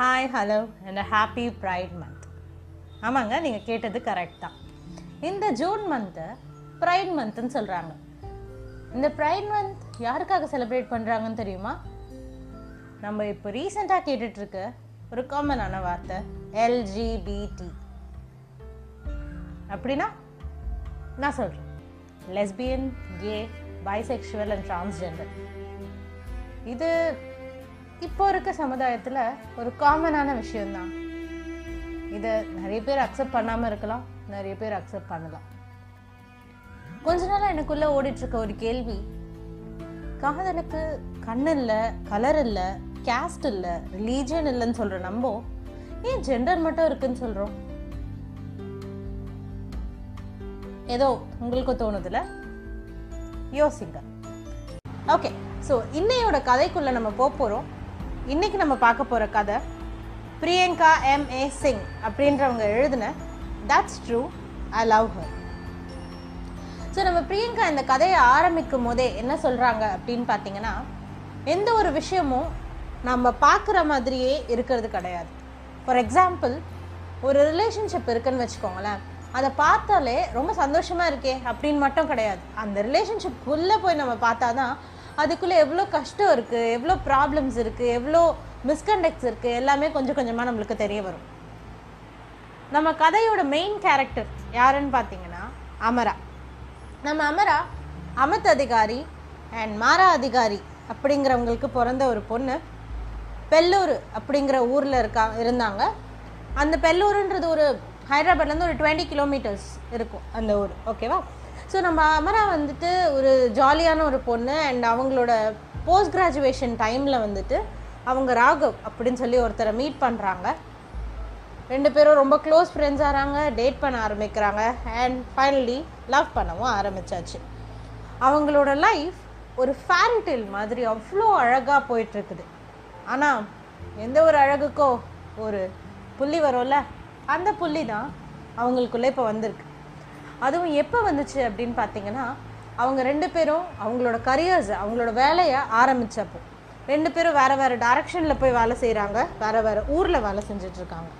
Hi hello and happy pride month ஆமாங்க நீங்கள் கேட்டது கரெக்ட் தான். இந்த ஜூன் மந்த்து ப்ரைட் மந்த்துன்னு சொல்கிறாங்க இந்த ப்ரைட் மந்த் யாருக்காக செலிப்ரேட் பண்ணுறாங்கன்னு தெரியுமா? நம்ம இப்போ ரீசெண்டாக கேட்டுட்ருக்க ஒரு காமனான வார்த்தை எல்ஜிபிடி அப்படின்னா நான் சொல்கிறேன் lesbian gay bisexual and transgender இது இப்போ இருக்க சமுதாயத்தில் ஒரு காமனான விஷயம்தான். இதை நிறைய பேர் அக்செப்ட் பண்ணாமல் இருக்கலாம் நிறைய பேர் அக்செப்ட் பண்ணலாம். கொஞ்ச நாளாக எனக்குள்ளே ஓடிட்டுருக்க ஒரு கேள்வி காதலுக்கு கண் இல்லை கலர் இல்லை கேஸ்ட் இல்லை ரிலீஜியன் இல்லைன்னு சொல்கிற நம்ம. ஏன் ஜெண்டர் மட்டும் இருக்குன்னு சொல்கிறோம் ஏதோ உங்களுக்கு தோணுதுல? யோசிங்க. ஓகே ஸோ இன்னையோட கதைக்குள்ளே நம்ம போக போகிறோம் இன்னைக்கு நம்ம பார்க்க போகிற கதை பிரியங்கா எம் ஏ சிங் அப்படின்றவங்க எழுதின that's true I love her so நம்ம பிரியங்கா இந்த கதையை ஆரம்பிக்கும் போதே என்ன சொல்கிறாங்க அப்படின்னு பார்த்தீங்கன்னா எந்த ஒரு விஷயமும் நம்ம பார்க்குற மாதிரியே இருக்கிறது கிடையாது. ஃபார் எக்ஸாம்பிள் ஒரு ரிலேஷன்ஷிப் இருக்குன்னு வச்சுக்கோங்களேன். அதை பார்த்தாலே ரொம்ப சந்தோஷமா இருக்கே அப்படின்னு மட்டும் கிடையாது. அந்த ரிலேஷன்ஷிப் உள்ளே போய் நம்ம பார்த்தா தான் அதுக்குள்ளே எவ்வளோ கஷ்டம் இருக்குது எவ்வளோ ப்ராப்ளம்ஸ் இருக்குது எவ்வளோ மிஸ்கண்டக்ட்ஸ் இருக்குது எல்லாமே கொஞ்சம் கொஞ்சமாக நம்மளுக்கு தெரிய வரும். நம்ம கதையோட மெயின் கேரக்டர் யாருன்னு பார்த்தீங்கன்னா அமரா. நம்ம அமரா அமித் அதிகாரி அண்ட் மாரா அதிகாரி அப்படிங்கிறவங்களுக்கு பிறந்த ஒரு பொண்ணு. பெல்லூர் அப்படிங்கிற ஊரில் இருக்கா இருந்தாங்க. அந்த பெல்லூருன்றது ஒரு ஹைதராபாத்லேருந்து ஒரு டுவெண்ட்டி கிலோமீட்டர்ஸ் இருக்கும் அந்த ஊர். ஓகேவா ஸோ நம்ம அமரா வந்துட்டு ஒரு ஜாலியான ஒரு பொண்ணு அண்ட் அவங்களோட போஸ்ட் கிராஜுவேஷன் டைமில் வந்துட்டு அவங்க ராகவ் அப்படின்னு சொல்லி ஒருத்தரை மீட் பண்ணுறாங்க ரெண்டு பேரும் ரொம்ப க்ளோஸ் ஃப்ரெண்ட்ஸ் ஆகிறாங்க டேட் பண்ண ஆரம்பிக்கிறாங்க அண்ட் ஃபைனலி லவ் பண்ணவும் ஆரம்பிச்சாச்சு. அவங்களோட லைஃப் ஒரு ஃபேரிடெயில் மாதிரி அவ்வளோ அழகாக போயிட்டுருக்குது. ஆனால் எந்த ஒரு அழகுக்கோ ஒரு புள்ளி வரும்ல அந்த புள்ளி தான் அவங்களுக்குள்ளே இப்போ வந்திருக்கு. அதுவும் எப்போ வந்துச்சு அப்படின்னு பார்த்தீங்கன்னா அவங்க ரெண்டு பேரும் அவங்களோட கரியர்ஸ் அவங்களோட வேலையை ஆரம்பித்தப்போ ரெண்டு பேரும் வேறு வேறு டைரக்ஷனில் போய் வேலை செய்கிறாங்க வேறு வேறு ஊரில் வேலை செஞ்சிட்ருக்காங்க.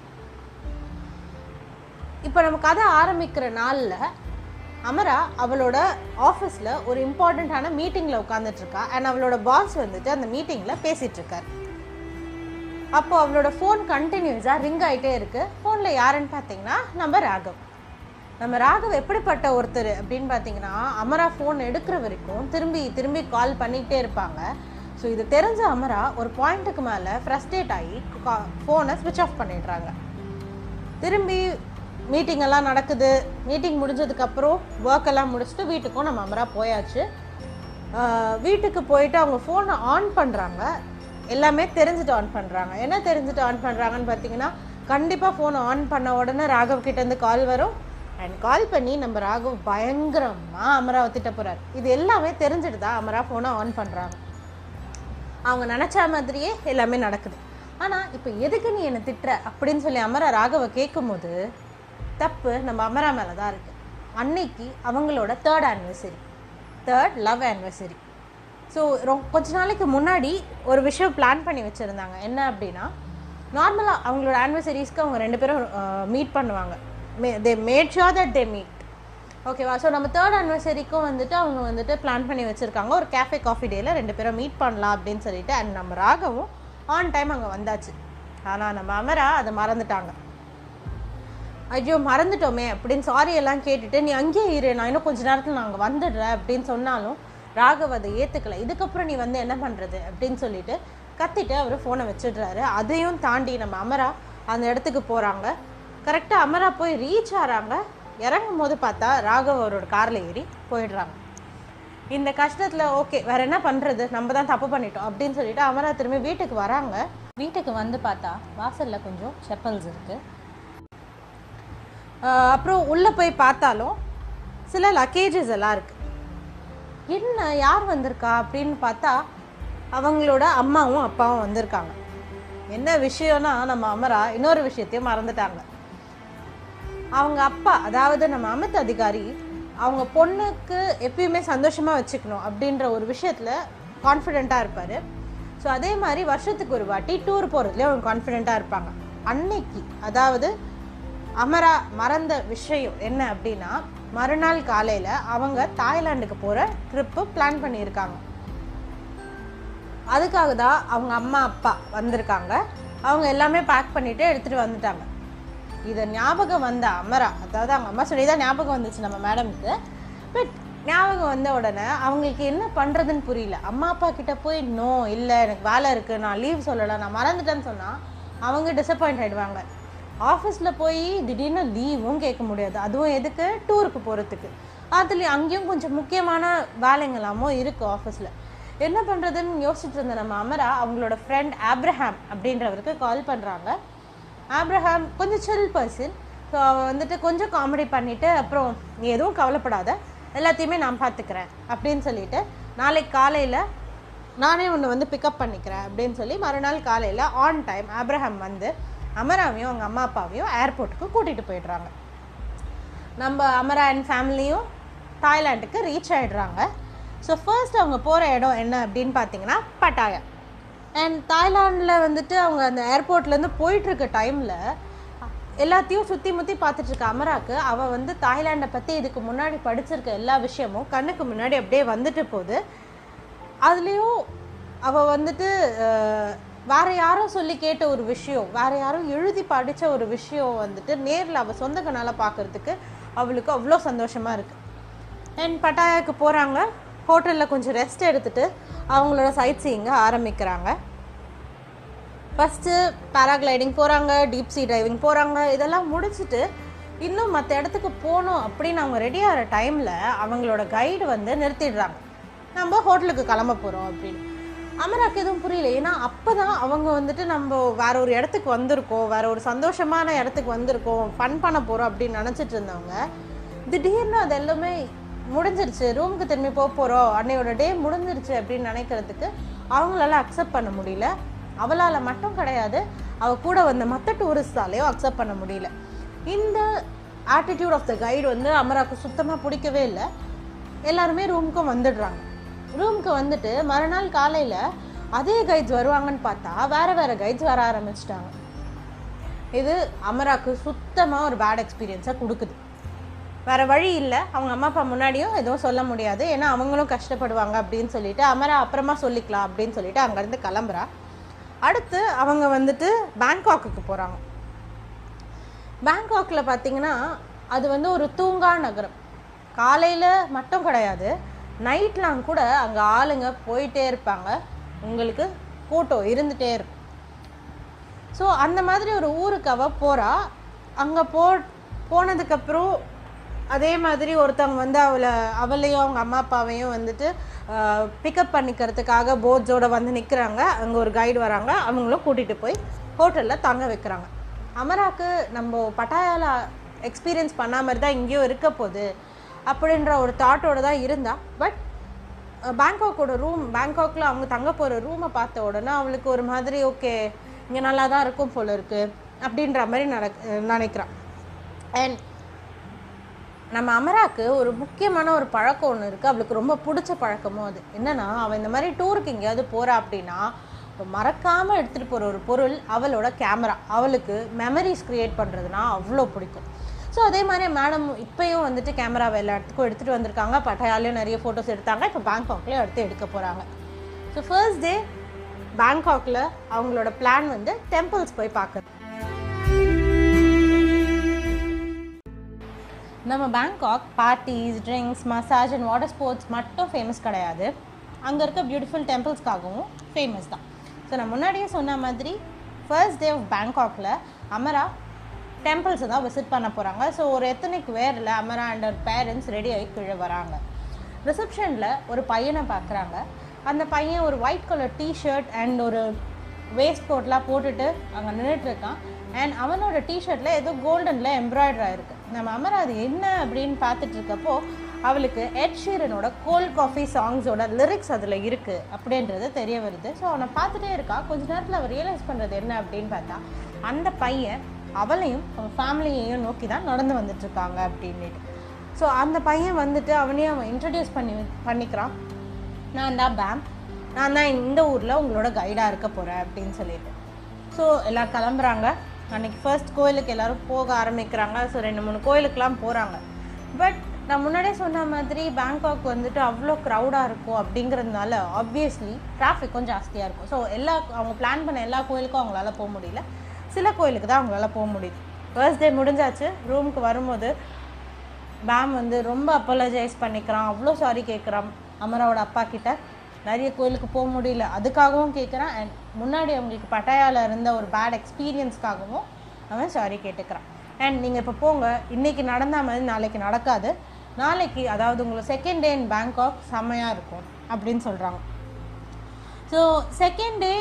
இப்போ நம்ம கதை ஆரம்பிக்கிற நாளில் அமரா அவளோட ஆஃபீஸில் ஒரு இம்பார்ட்டண்ட்டான மீட்டிங்கில் உட்காந்துட்ருக்கா அண்ட் அவளோட பாஸ் வந்துட்டு அந்த மீட்டிங்கில் பேசிகிட்ருக்கார் அப்போது அவளோட ஃபோன் கண்டினியூஸாக ரிங் ஆகிட்டே இருக்குது ஃபோனில் யாருன்னு பார்த்தீங்கன்னா நம்ம ராகவ். நம்ம ராகவ் எப்படிப்பட்ட ஒருத்தர் அப்படின்னு பார்த்தீங்கன்னா அமரா ஃபோன் எடுக்கிற வரைக்கும் திரும்பி திரும்பி கால் பண்ணிக்கிட்டே இருப்பாங்க. ஸோ இது தெரிஞ்ச அமரா ஒரு பாயிண்ட்டுக்கு மேலே ஃப்ரஸ்ட்ரேட் ஆகி ஃபோனை ஸ்விட்ச் ஆஃப் பண்ணிடுறாங்க. திரும்பி மீட்டிங் எல்லாம் நடக்குது. மீட்டிங் முடிஞ்சதுக்கப்புறம் ஒர்க் எல்லாம் முடிச்சுட்டு வீட்டுக்கும் நம்ம அமரா போயாச்சு. வீட்டுக்கு போயிட்டு அவங்க ஃபோனை ஆன் பண்ணுறாங்க எல்லாமே தெரிஞ்சுட்டு ஆன் பண்ணுறாங்க என்ன தெரிஞ்சுட்டு ஆன் பண்ணுறாங்கன்னு பார்த்தீங்கன்னா கண்டிப்பாக ஃபோனை ஆன் பண்ண உடனே ராகவ் கிட்டேருந்து கால் வரும். அண்ட் கால் பண்ணி நம்ம ராகவ் பயங்கரமாக அமராவை திட்ட போகிறார் இது எல்லாமே தெரிஞ்சுட்டு தான் அமரா ஃபோனை ஆன் பண்ணுறாங்க அவங்க நினச்ச மாதிரியே எல்லாமே நடக்குது. ஆனால் இப்போ எதுக்கு நீ என்னை திட்டுற? அப்படின்னு சொல்லி அமரா ராகவை கேட்கும்போது தப்பு நம்ம அமரா மேலே தான் இருக்குது அன்னைக்கு அவங்களோட third anniversary third love anniversary so ரொ கொஞ்ச நாளைக்கு முன்னாடி ஒரு விஷயம் பிளான் பண்ணி வச்சுருந்தாங்க. என்ன அப்படின்னா நார்மலாக அவங்களோட ஆனிவர்சரிஸ்க்கு அவங்க ரெண்டு பேரும் மீட் பண்ணுவாங்க. They made sure that they meet ஓகேவா ஸோ நம்ம தேர்ட் அனிவர்சரிக்கும் வந்துட்டு அவங்க வந்துட்டு பிளான் பண்ணி வச்சுருக்காங்க. ஒரு கேஃபே காஃபி டேயில் ரெண்டு பேரும் மீட் பண்ணலாம் அப்படின்னு சொல்லிட்டு அண்ட் நம்ம ராகவும் ஆன் டைம் அங்கே வந்தாச்சு. ஆனால் நம்ம அமரா அதை மறந்துட்டாங்க. ஐயோ மறந்துட்டோமே அப்படின்னு சாரி எல்லாம் கேட்டுட்டு நீ அங்கேயே இரு நான் இன்னும் கொஞ்ச நேரத்தில் நான் அங்கே வந்துடுறேன் அப்படின்னு சொன்னாலும் ராகவ் அதை ஏற்றுக்கல இதுக்கப்புறம் நீ வந்து என்ன பண்ணுறது அப்படின்னு சொல்லிட்டு கத்திட்டு அவர் ஃபோனை வச்சிடுறாரு. அதையும் தாண்டி நம்ம அமரா அந்த இடத்துக்கு போகிறாங்க கரெக்டாக அமரா போய் ரீச் ஆகிறாங்க இறங்கும் போது பார்த்தா ராகவ் அவரோட காரில் ஏறி போயிடுறாங்க. இந்த கஷ்டத்தில் ஓகே வேறு என்ன பண்ணுறது நம்ம தான் தப்பு பண்ணிட்டோம் அப்படின்னு சொல்லிட்டு அமரா திரும்பி வீட்டுக்கு வராங்க. வீட்டுக்கு வந்து பார்த்தா வாசலில் கொஞ்சம் செப்பல்ஸ் இருக்குது அப்புறம் உள்ளே போய் பார்த்தாலும் சில லக்கேஜஸ் எல்லாம் இருக்குது என்ன யார் வந்திருக்கா அப்படின்னு பார்த்தா அவங்களோட அம்மாவும் அப்பாவும் வந்திருக்காங்க. என்ன விஷயம்னா நம்ம அமரா இன்னொரு விஷயத்தையும் மறந்துட்டாங்க. அவங்க அப்பா அதாவது நம்ம அமித் அதிகாரி அவங்க பொண்ணுக்கு எப்பயுமே சந்தோஷமாக வச்சுக்கணும் அப்படின்ற ஒரு விஷயத்தில் கான்ஃபிடெண்ட்டாக இருப்பார். ஸோ அதே மாதிரி வருஷத்துக்கு ஒரு வாட்டி டூர் போகிறதுலேயே அவங்க கான்ஃபிடெண்ட்டாக இருப்பாங்க. அன்னைக்கு அதாவது அமரா மறந்த விஷயம் என்ன அப்படின்னா மறுநாள் காலையில் அவங்க தாய்லாண்டுக்கு போகிற ட்ரிப்பு பிளான் பண்ணியிருக்காங்க. அதுக்காக தான் அவங்க அம்மா அப்பா வந்திருக்காங்க. அவங்க எல்லாமே பேக் பண்ணிவிட்டு எடுத்துகிட்டு வந்துட்டாங்க. இதை ஞாபகம் வந்த அமரா அதாவது அவங்க அம்மா சொல்லி தான் ஞாபகம் வந்துச்சு நம்ம மேடமுக்கு. பட் ஞாபகம் வந்த உடனே அவங்களுக்கு என்ன பண்ணுறதுன்னு புரியல. அம்மா அப்பா கிட்ட போய் நோ இல்லை எனக்கு வேலை இருக்குது நான் லீவ் சொல்லலை நான் மறந்துட்டேன்னு சொன்னால் அவங்க டிசப்பாயிண்ட் ஆகிடுவாங்க ஆஃபீஸில் போய் திடீர்னு லீவும் கேட்க முடியாது. அதுவும் எதுக்கு? டூருக்கு போகிறதுக்கு அதுலேயும் அங்கேயும் கொஞ்சம் முக்கியமான வேலைங்களாமோ இருக்குது ஆஃபீஸில் என்ன பண்ணுறதுன்னு யோசிச்சுட்டு இருந்த நம்ம அமரா அவங்களோட ஃப்ரெண்ட் ஆப்ரஹாம் அப்படின்றவருக்கு கால் பண்ணுறாங்க ஆப்ரஹாம் கொஞ்சம் சில் பர்சன் ஸோ அவன் வந்துட்டு கொஞ்சம் காமெடி பண்ணிவிட்டு அப்புறம் நீ எதுவும் கவலைப்படாத. எல்லாத்தையுமே நான் பார்த்துக்கிறேன் அப்படின்னு சொல்லிட்டு நாளைக்கு காலையில் நானே உன்னை வந்து பிக்கப் பண்ணிக்கிறேன் அப்படின்னு சொல்லி மறுநாள் காலையில் ஆன் டைம் ஆப்ரஹாம் வந்து அமராவையும் அவங்க அம்மா அப்பாவையும் ஏர்போர்ட்டுக்கு கூட்டிகிட்டு போயிடுறாங்க. நம்ம அமரா அண்ட் ஃபேமிலியும் தாய்லாண்டுக்கு ரீச் ஆகிடுறாங்க ஸோ ஃபர்ஸ்ட் அவங்க போகிற இடம் என்ன அப்படின்னு பார்த்தீங்கன்னா பட்டாயா அண்ட் தாய்லாண்டில் வந்துட்டு அவங்க அந்த ஏர்போர்ட்லேருந்து போயிட்டுருக்க டைமில் எல்லாத்தையும் சுற்றி முற்றி பார்த்துட்ருக்க அமராக்கு அவள் வந்து தாய்லாண்டை பற்றி இதுக்கு முன்னாடி படிச்சிருக்க எல்லா விஷயமும் கண்ணுக்கு முன்னாடி அப்படியே வந்துட்டு போகுது. அதுலேயும் அவள் வந்துட்டு வேறு வேற யாரும் சொல்லி கேட்ட ஒரு விஷயம் வேறு யாரும் எழுதி படித்த ஒரு விஷயம் வந்துட்டு நேரில் அவள் சொந்த கண்ணால் பார்க்கறதுக்கு அவளுக்கு அவ்வளோ சந்தோஷமாக இருக்குது அண்ட் பட்டாயாக்கு போகிறாங்க ஹோட்டலில் கொஞ்சம் ரெஸ்ட் எடுத்துகிட்டு அவங்களோட சைட் சீயிங்கை ஆரம்பிக்கிறாங்க. ஃபஸ்ட்டு பேராகிளைடிங் போகிறாங்க டீப் சீ டிரைவிங் போகிறாங்க இதெல்லாம் முடிச்சுட்டு இன்னும் மற்ற இடத்துக்கு போகணும் அப்படின்னு அவங்க ரெடி ஆகிற டைமில் அவங்களோட கைடு வந்து நிறுத்திடுறாங்க. நம்ம ஹோட்டலுக்கு கிளம்ப போகிறோம் அப்படின்னு. அமராக்கு எதுவும் புரியல. ஏன்னா அப்போ தான் அவங்க வந்துட்டு நம்ம வேற ஒரு இடத்துக்கு வந்திருக்கோம் வேற ஒரு சந்தோஷமான இடத்துக்கு வந்திருக்கோம் ஃபன் பண்ண போகிறோம் அப்படின்னு நினச்சிட்டு இருந்தவங்க திடீர்னு அது எல்லாமே முடிஞ்சிருச்சு ரூமுக்கு திரும்பி போக போகிறோம் அன்னையோட டே முடிஞ்சிருச்சு அப்படின்னு நினைக்கிறதுக்கு அவங்களால அக்செப்ட் பண்ண முடியல. அவளால் மட்டும் கிடையாது அவள் கூட வந்த மற்ற டூரிஸ்டாலேயும் அக்செப்ட் பண்ண முடியல. இந்த ஆட்டிடியூட் ஆஃப் த கைடு வந்து அமராக்கு சுத்தமாக பிடிக்கவே இல்லை. எல்லாருமே ரூமுக்கும் வந்துடுறாங்க. ரூமுக்கு வந்துட்டு மறுநாள் காலையில் அதே கைட்ஸ் வருவாங்கன்னு பார்த்தா வேறு வேறு கைட்ஸ் வர ஆரம்பிச்சிட்டாங்க. இது அமராக்கு சுத்தமாக ஒரு பேட் எக்ஸ்பீரியன்ஸாக கொடுக்குது. வேறு வழி இல்லை. அவங்க அம்மா அப்பா முன்னாடியும் எதுவும் சொல்ல முடியாது. ஏன்னா அவங்களும் கஷ்டப்படுவாங்க அப்படின்னு சொல்லிட்டு அமரா அப்புறமா சொல்லிக்கலாம் அப்படின்னு சொல்லிட்டு அங்கேருந்து கிளம்புறா. அடுத்து அவங்க வந்துட்டு பேங்காக்குக்கு போகிறாங்க பேங்காக்கில் பார்த்தீங்கன்னா அது வந்து ஒரு தூங்கா நகரம். காலையில் மட்டும் கிடையாது. நைட்லாம் கூட அங்கே ஆளுங்க போயிட்டே இருப்பாங்க. உங்களுக்கு கூட்டம் இருந்துகிட்டே இருக்கும். ஸோ அந்த மாதிரி ஒரு ஊருக்கு அவள் போகிறா அங்கே போ போனதுக்கப்புறம் அதே மாதிரி ஒருத்தவங்க வந்து அவளை அவளையும் அவங்க அம்மா அப்பாவையும் வந்துட்டு பிக்கப் பண்ணிக்கிறதுக்காக போட்ஸோடு வந்து நிற்கிறாங்க அங்கே ஒரு கைடு வராங்க. அவங்களும் கூட்டிகிட்டு போய் ஹோட்டலில் தங்க வைக்கிறாங்க. அமராக்கு நம்ம பட்டாயால எக்ஸ்பீரியன்ஸ் பண்ண மாதிரி தான் இங்கேயும் இருக்க போகுது அப்படின்ற ஒரு தாட்டோட தான் இருந்தா. பட் பேங்காக்கோட ரூம் பேங்காக்ல அவங்க தங்க போகிற ரூமை பார்த்த உடனே அவளுக்கு ஒரு மாதிரி ஓகே இங்கே நல்லா தான் இருக்கும் போல இருக்குது அப்படின்ற மாதிரி நடக் நினைக்கிறான். அண்ட் நம்ம அமராக்கு ஒரு முக்கியமான ஒரு பழக்கம் ஒன்று இருக்குது அவளுக்கு ரொம்ப பிடிச்ச பழக்கமும் அது. என்னென்னா அவள் இந்த மாதிரி டூருக்கு எங்கேயாவது போகிறா அப்படின்னா மறக்காமல் எடுத்துகிட்டு போகிற ஒரு பொருள் அவளோட கேமரா. அவளுக்கு மெமரிஸ் க்ரியேட் பண்ணுறதுனா அவ்வளோ பிடிக்கும். ஸோ அதே மாதிரி மேடம் இப்போயும் வந்துட்டு கேமராவை எல்லா இடத்துக்கும் எடுத்துகிட்டு வந்திருக்காங்க. பட்டாயாலையும் நிறைய ஃபோட்டோஸ் எடுத்தாங்க. இப்போ பேங்காக்லேயும் எடுத்து எடுக்க போகிறாங்க ஸோ ஃபர்ஸ்ட் டே பேங்காக்ல அவங்களோட பிளான் வந்து டெம்பிள்ஸ் போய் பார்க்குறது. நம்ம Bangkok parties drinks massage and water sports மட்டும் ஃபேமஸ் கிடையாது. அங்கே இருக்க பியூட்டிஃபுல் டெம்பிள்ஸ்க்காகவும் ஃபேமஸ் தான். ஸோ நான் முன்னாடியே சொன்ன மாதிரி ஃபர்ஸ்ட் டே ஆஃப் பேங்காக்ல அமரா டெம்பிள்ஸை தான் விசிட் பண்ண போகிறாங்க ஸோ ஒரு எத்தனைக்கு வேரில் அமரா அண்ட் ஒரு பேரண்ட்ஸ் ரெடி ஆகி கீழே வராங்க. ரிசப்ஷனில் ஒரு பையனை பார்க்குறாங்க அந்த பையன் ஒரு ஒயிட் கலர் டிஷர்ட் அண்ட் ஒரு வேஸ்ட் கோட்லாம் போட்டுட்டு அங்கே நின்றுட்டுருக்கான் அண்ட் அவனோட டிஷர்ட்டில் ஏதோ கோல்டனில் எம்ப்ராய்டர் ஆயிருக்கு. நம்ம அமரா அது என்ன அப்படின்னு பார்த்துட்டு இருக்கப்போ அவளுக்கு எட் ஷீரனோட கோல்ட் காஃபி சாங்ஸோட லிரிக்ஸ் அதில் இருக்குது அப்படின்றது தெரிய வருது. ஸோ அவனை பார்த்துட்டே இருக்கா. கொஞ்ச நேரத்தில் அவள் ரியலைஸ் பண்ணுறது என்ன அப்படின்னு பார்த்தா அந்த பையன் அவளையும் அவன் ஃபேமிலியையும் நோக்கி தான் நடந்து வந்துட்டுருக்காங்க அப்படின்ட்டு ஸோ அந்த பையன் வந்துட்டு அவனையும் அவன் இன்ட்ரடியூஸ் பண்ணி பண்ணிக்கிறான். நான் தான் பேம் நான் தான் இந்த ஊரில் உங்களோட கைடாக இருக்க போகிறேன் அப்படின்னு சொல்லிட்டு. ஸோ எல்லாம் கிளம்புறாங்க. அன்றைக்கி ஃபர்ஸ்ட் கோயிலுக்கு எல்லாரும் போக ஆரம்பிக்கிறாங்க. ஸோ ரெண்டு மூணு கோயிலுக்கெலாம் போகிறாங்க பட் நான் முன்னாடியே சொன்ன மாதிரி பேங்காக் வந்துட்டு அவ்வளோ க்ரௌடாக இருக்கும் அப்படிங்கிறதுனால ஆப்வியஸ்லி டிராஃபிக்கும் ஜாஸ்தியாக இருக்கும். ஸோ எல்லா அவங்க பிளான் பண்ண எல்லா கோயிலுக்கும் அவங்களால போக முடியல. சில கோயிலுக்கு தான் அவங்களால போக முடியுது. ஃபர்ஸ்ட் டே முடிஞ்சாச்சு. ரூமுக்கு வரும்போது மேம் வந்து ரொம்ப அப்போலஜைஸ் பண்ணிக்கிறான். அவ்வளோ சாரி கேட்குறான் அமராவோட அப்பா கிட்ட. நிறைய கோயிலுக்கு போக முடியல. அதுக்காகவும் கேட்குறான் அண்ட் முன்னாடி அவங்களுக்கு பட்டாயாவில் இருந்த ஒரு பேட் எக்ஸ்பீரியன்ஸ்க்காகவும் அவன் சாரி கேட்டுக்கிறான். அண்ட் நீங்கள் இப்போ போங்க. இன்றைக்கி நடந்த மாதிரி நாளைக்கு நடக்காது. நாளைக்கு அதாவது உங்களுக்கு செகண்ட் டே இன் பேங்காக் செம்மையாக இருக்கும் அப்படின்னு சொல்கிறாங்க ஸோ செகண்ட் டே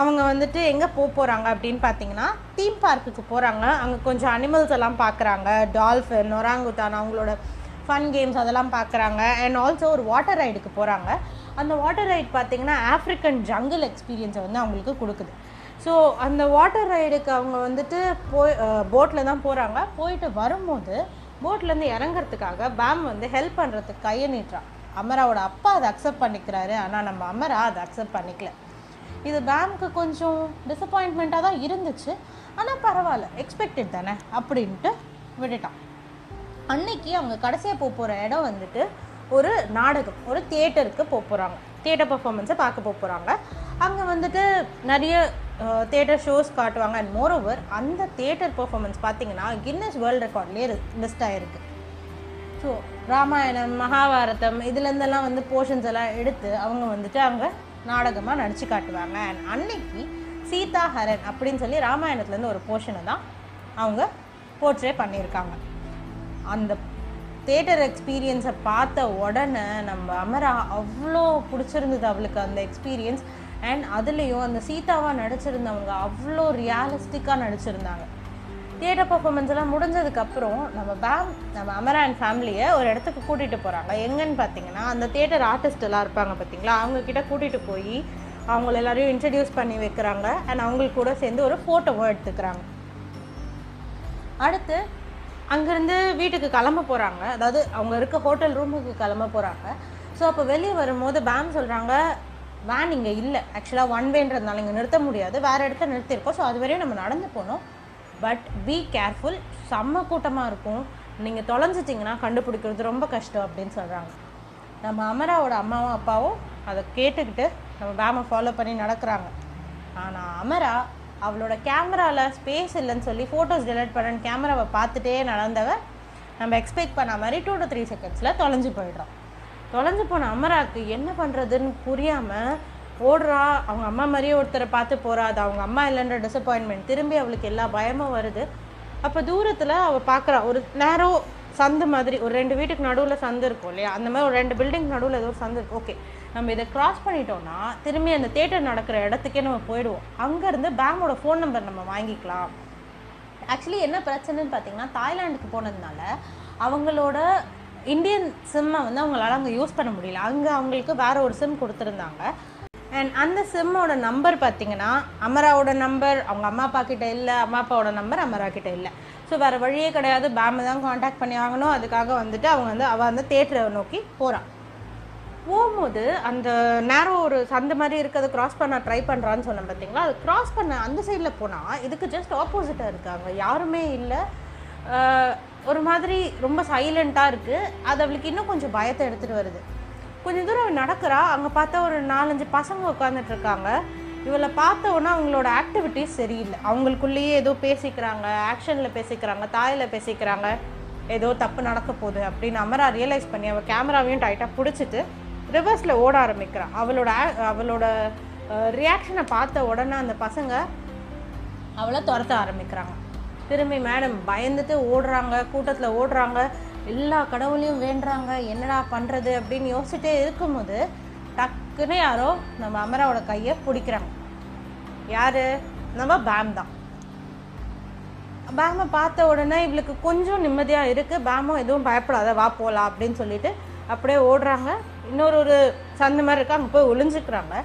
அவங்க வந்துட்டு எங்கே போக போகிறாங்க அப்படின்னு பார்த்தீங்கன்னா தீம் பார்க்குக்கு போகிறாங்க அங்கே கொஞ்சம் அனிமல்ஸ் எல்லாம் பார்க்குறாங்க டால்ஃபின் நொராங்குத்தான் அவங்களோட ஃபன் கேம்ஸ் அதெல்லாம் பார்க்குறாங்க அண்ட் ஆல்சோ ஒரு வாட்டர் ரைடுக்கு போகிறாங்க அந்த வாட்டர் ரைட் பார்த்திங்கன்னா ஆஃப்ரிக்கன் ஜங்கிள் எக்ஸ்பீரியன்ஸை வந்து அவங்களுக்கு கொடுக்குது. ஸோ அந்த வாட்டர் ரைடுக்கு அவங்க வந்துட்டு போய் போட்டில் தான் போகிறாங்க போயிட்டு வரும்போது போட்லேருந்து இறங்குறதுக்காக பேம் வந்து ஹெல்ப் பண்ணுறதுக்கு கையை நீட்டுறான். அமராவோட அப்பா அதை அக்செப்ட் பண்ணிக்கிறாரு. ஆனால் நம்ம அமரா அதை அக்செப்ட் பண்ணிக்கல. இது பேம்க்கு கொஞ்சம் டிசப்பாயின்ட்மெண்ட்டாக தான் இருந்துச்சு. ஆனால் பரவாயில்ல. எக்ஸ்பெக்டட் தானே? அப்படின்ட்டு விட்டுட்டான். அன்னைக்கு அவங்க கடைசியாக போக போகிற இடம் வந்துட்டு ஒரு நாடகம் ஒரு தியேட்டருக்கு போக போகிறாங்க தியேட்டர் பர்ஃபார்மன்ஸை பார்க்க போக போகிறாங்க அங்கே வந்துட்டு நிறைய தேட்டர் ஷோஸ் காட்டுவாங்க. அண்ட் மோரோவர் அந்த தேட்டர் பர்ஃபார்மன்ஸ் பார்த்தீங்கன்னா கின்னஸ் வேர்ல்ட் ரெக்கார்ட்லேயே லிஸ்ட் ஆகிருக்கு ஸோ ராமாயணம் மகாபாரதம் இதுலேருந்தெல்லாம் வந்து போர்ஷன்ஸ் எல்லாம் எடுத்து அவங்க வந்துட்டு அங்கே நாடகமாக நடித்து காட்டுவாங்க. அண்ட் அன்னைக்கு சீதா ஹரன் அப்படின்னு சொல்லி ராமாயணத்துலேருந்து ஒரு போர்ஷனை தான் அவங்க போர்ட்ரே பண்ணியிருக்காங்க. அந்த தேட்டர் எக்ஸ்பீரியன்ஸை பார்த்த உடனே நம்ம அமரா அவ்வளோ பிடிச்சிருந்தது அவளுக்கு அந்த எக்ஸ்பீரியன்ஸ் அண்ட் அதுலேயும் அந்த சீதாவாக நடிச்சிருந்தவங்க அவ்வளோ ரியாலிஸ்டிக்காக நடிச்சிருந்தாங்க. தியேட்டர் பர்ஃபார்மன்ஸ் எல்லாம் முடிஞ்சதுக்கப்புறம் நம்ம பேம் நம்ம அமரா அண்ட் ஃபேமிலியை ஒரு இடத்துக்கு கூட்டிகிட்டு போகிறாங்க எங்கன்னு பார்த்தீங்கன்னா அந்த தியேட்டர் ஆர்டிஸ்ட் எல்லாம் இருப்பாங்க பார்த்தீங்களா அவங்கக்கிட்ட கூட்டிகிட்டு போய் அவங்கள எல்லாரையும் இன்ட்ரடியூஸ் பண்ணி வைக்கிறாங்க. அண்ட் அவங்களுக்கு கூட சேர்ந்து ஒரு ஃபோட்டோவும் எடுத்துக்கிறாங்க. அடுத்து அங்கேருந்து வீட்டுக்கு கிளம்ப போகிறாங்க அதாவது அவங்க இருக்க ஹோட்டல் ரூமுக்கு கிளம்ப போகிறாங்க ஸோ அப்போ வெளியே வரும்போது பேம் சொல்கிறாங்க வேன் இங்கே இல்லை. ஆக்சுவலாக ஒன் வேன்றதுனால இங்கே நிறுத்த முடியாது. வேறு இடத்த நிறுத்தியிருக்கோம் ஸோ அது வரையும் நம்ம நடந்து போனோம். பட் பி கேர்ஃபுல் செம்ம கூட்டமாக இருக்கும். நீங்கள் தொலைஞ்சிட்டிங்கன்னா கண்டுபிடிக்கிறது ரொம்ப கஷ்டம் அப்படின்னு சொல்கிறாங்க நம்ம அமராவோட அம்மாவும் அப்பாவும் அதை கேட்டுக்கிட்டு நம்ம பேமை ஃபாலோ பண்ணி நடக்கிறாங்க. ஆனால் அமரா அவளோட கேமராவில் ஸ்பேஸ் இல்லைன்னு சொல்லி ஃபோட்டோஸ் டெலிட் பண்ண கேமராவை பார்த்துட்டே நடந்தவ நம்ம எக்ஸ்பெக்ட் பண்ண மாதிரி டூ டு த்ரீ செகண்ட்ஸில் தொலைஞ்சு போயிடுறோம். தொலைஞ்சு போன அமராவுக்கு என்ன பண்ணுறதுன்னு புரியாமல் ஓடுறா. அவங்க அம்மா மாதிரியே ஒருத்தரை பார்த்து போகிறா அது அவங்க அம்மா இல்லைன்ற டிசப்பாயின்மெண்ட் திரும்பி அவளுக்கு எல்லா பயமும் வருது. அப்போ தூரத்தில் அவள் பார்க்குறா ஒரு நேரோ சந்து மாதிரி ஒரு ரெண்டு வீட்டுக்கு நடுவில் சந்து இருக்கும் இல்லையா? அந்த மாதிரி ஒரு ரெண்டு பில்டிங் நடுவில் ஏதோ ஒரு சந்து இருக்கும் ஓகே நம்ம இதை கிராஸ் பண்ணிட்டோம்னா திரும்பி அந்த தேட்டர் நடக்கிற இடத்துக்கே நம்ம போயிடுவோம். அங்கேருந்து பேமோட ஃபோன் நம்பர் நம்ம வாங்கிக்கலாம். ஆக்சுவலி என்ன பிரச்சனைன்னு பார்த்தீங்கன்னா தாய்லாந்துக்கு போனதுனால அவங்களோட இந்தியன் சிம்மை வந்து அவங்களால அங்கே யூஸ் பண்ண முடியல. அங்கே அவங்களுக்கு வேறு ஒரு சிம் கொடுத்துருந்தாங்க. அண்ட் அந்த சிம்மோட நம்பர் பார்த்தீங்கன்னா அமராவோட நம்பர் அவங்க அம்மா அப்பா கிட்ட இல்லை அம்மா அப்பாவோட நம்பர் அமரா கிட்ட இல்லை. ஸோ வேறு வழியே கிடையாது. பேமை தான் காண்டாக்ட் பண்ணி ஆகணும் அதுக்காக வந்துட்டு அவங்க வந்து அவள் வந்து தேட்டரை நோக்கி போகிறான் போகும்போது அந்த நேரம் ஒரு சந்த மாதிரி இருக்கிறத கிராஸ் பண்ண ட்ரை பண்ணுறான்னு சொன்னேன் பார்த்தீங்களா அது கிராஸ் பண்ண அந்த சைடில் போனால் இதுக்கு ஜஸ்ட் ஆப்போசிட்டாக இருக்காங்க. யாருமே இல்லை. ஒரு மாதிரி ரொம்ப சைலண்ட்டாக இருக்குது அது அவளுக்கு இன்னும் கொஞ்சம் பயத்தை எடுத்துகிட்டு வருது. கொஞ்சம் தூரம் நடக்கிறா. அங்கே பார்த்தா ஒரு நாலஞ்சு பசங்க உட்காந்துட்டு இருக்காங்க. இவளை பார்த்த உடனே அவங்களோட ஆக்டிவிட்டீஸ் சரியில்லை. அவங்களுக்குள்ளேயே ஏதோ பேசிக்கிறாங்க ஆக்ஷனில் பேசிக்கிறாங்க தாயில் பேசிக்கிறாங்க. ஏதோ தப்பு நடக்க போகுது அப்படின்னு அமரா ரியலைஸ் பண்ணி அவள் கேமராவையும் டைட்டாக பிடிச்சிட்டு ரிவர்ஸில் ஓட ஆரம்பிக்கிறான். அவளோட அவளோட ரியாக்ஷனை பார்த்த உடனே அந்த பசங்க அவளை துரத்த ஆரம்பிக்கிறாங்க. திரும்பி மேடம் பயந்துட்டு ஓடுறாங்க கூட்டத்தில் ஓடுறாங்க எல்லா கடவுளையும் வேண்டுறாங்க என்னடா பண்ணுறது அப்படின்னு யோசிச்சுட்டே இருக்கும்போது டக்குன்னு யாரோ நம்ம அமராவோட கையை பிடிக்கிறாங்க. யார்? நம்ம பேம் தான். பேமை பார்த்த உடனே இவளுக்கு கொஞ்சம் நிம்மதியாக இருக்குது பேமும் எதுவும் பயப்படாத வா போகலாம் அப்படின்னு சொல்லிட்டு அப்படியே ஓடுறாங்க. இன்னொரு ஒரு சந்த மாதிரி இருக்கா. அங்கே போய் ஒளிஞ்சுக்கிறாங்க.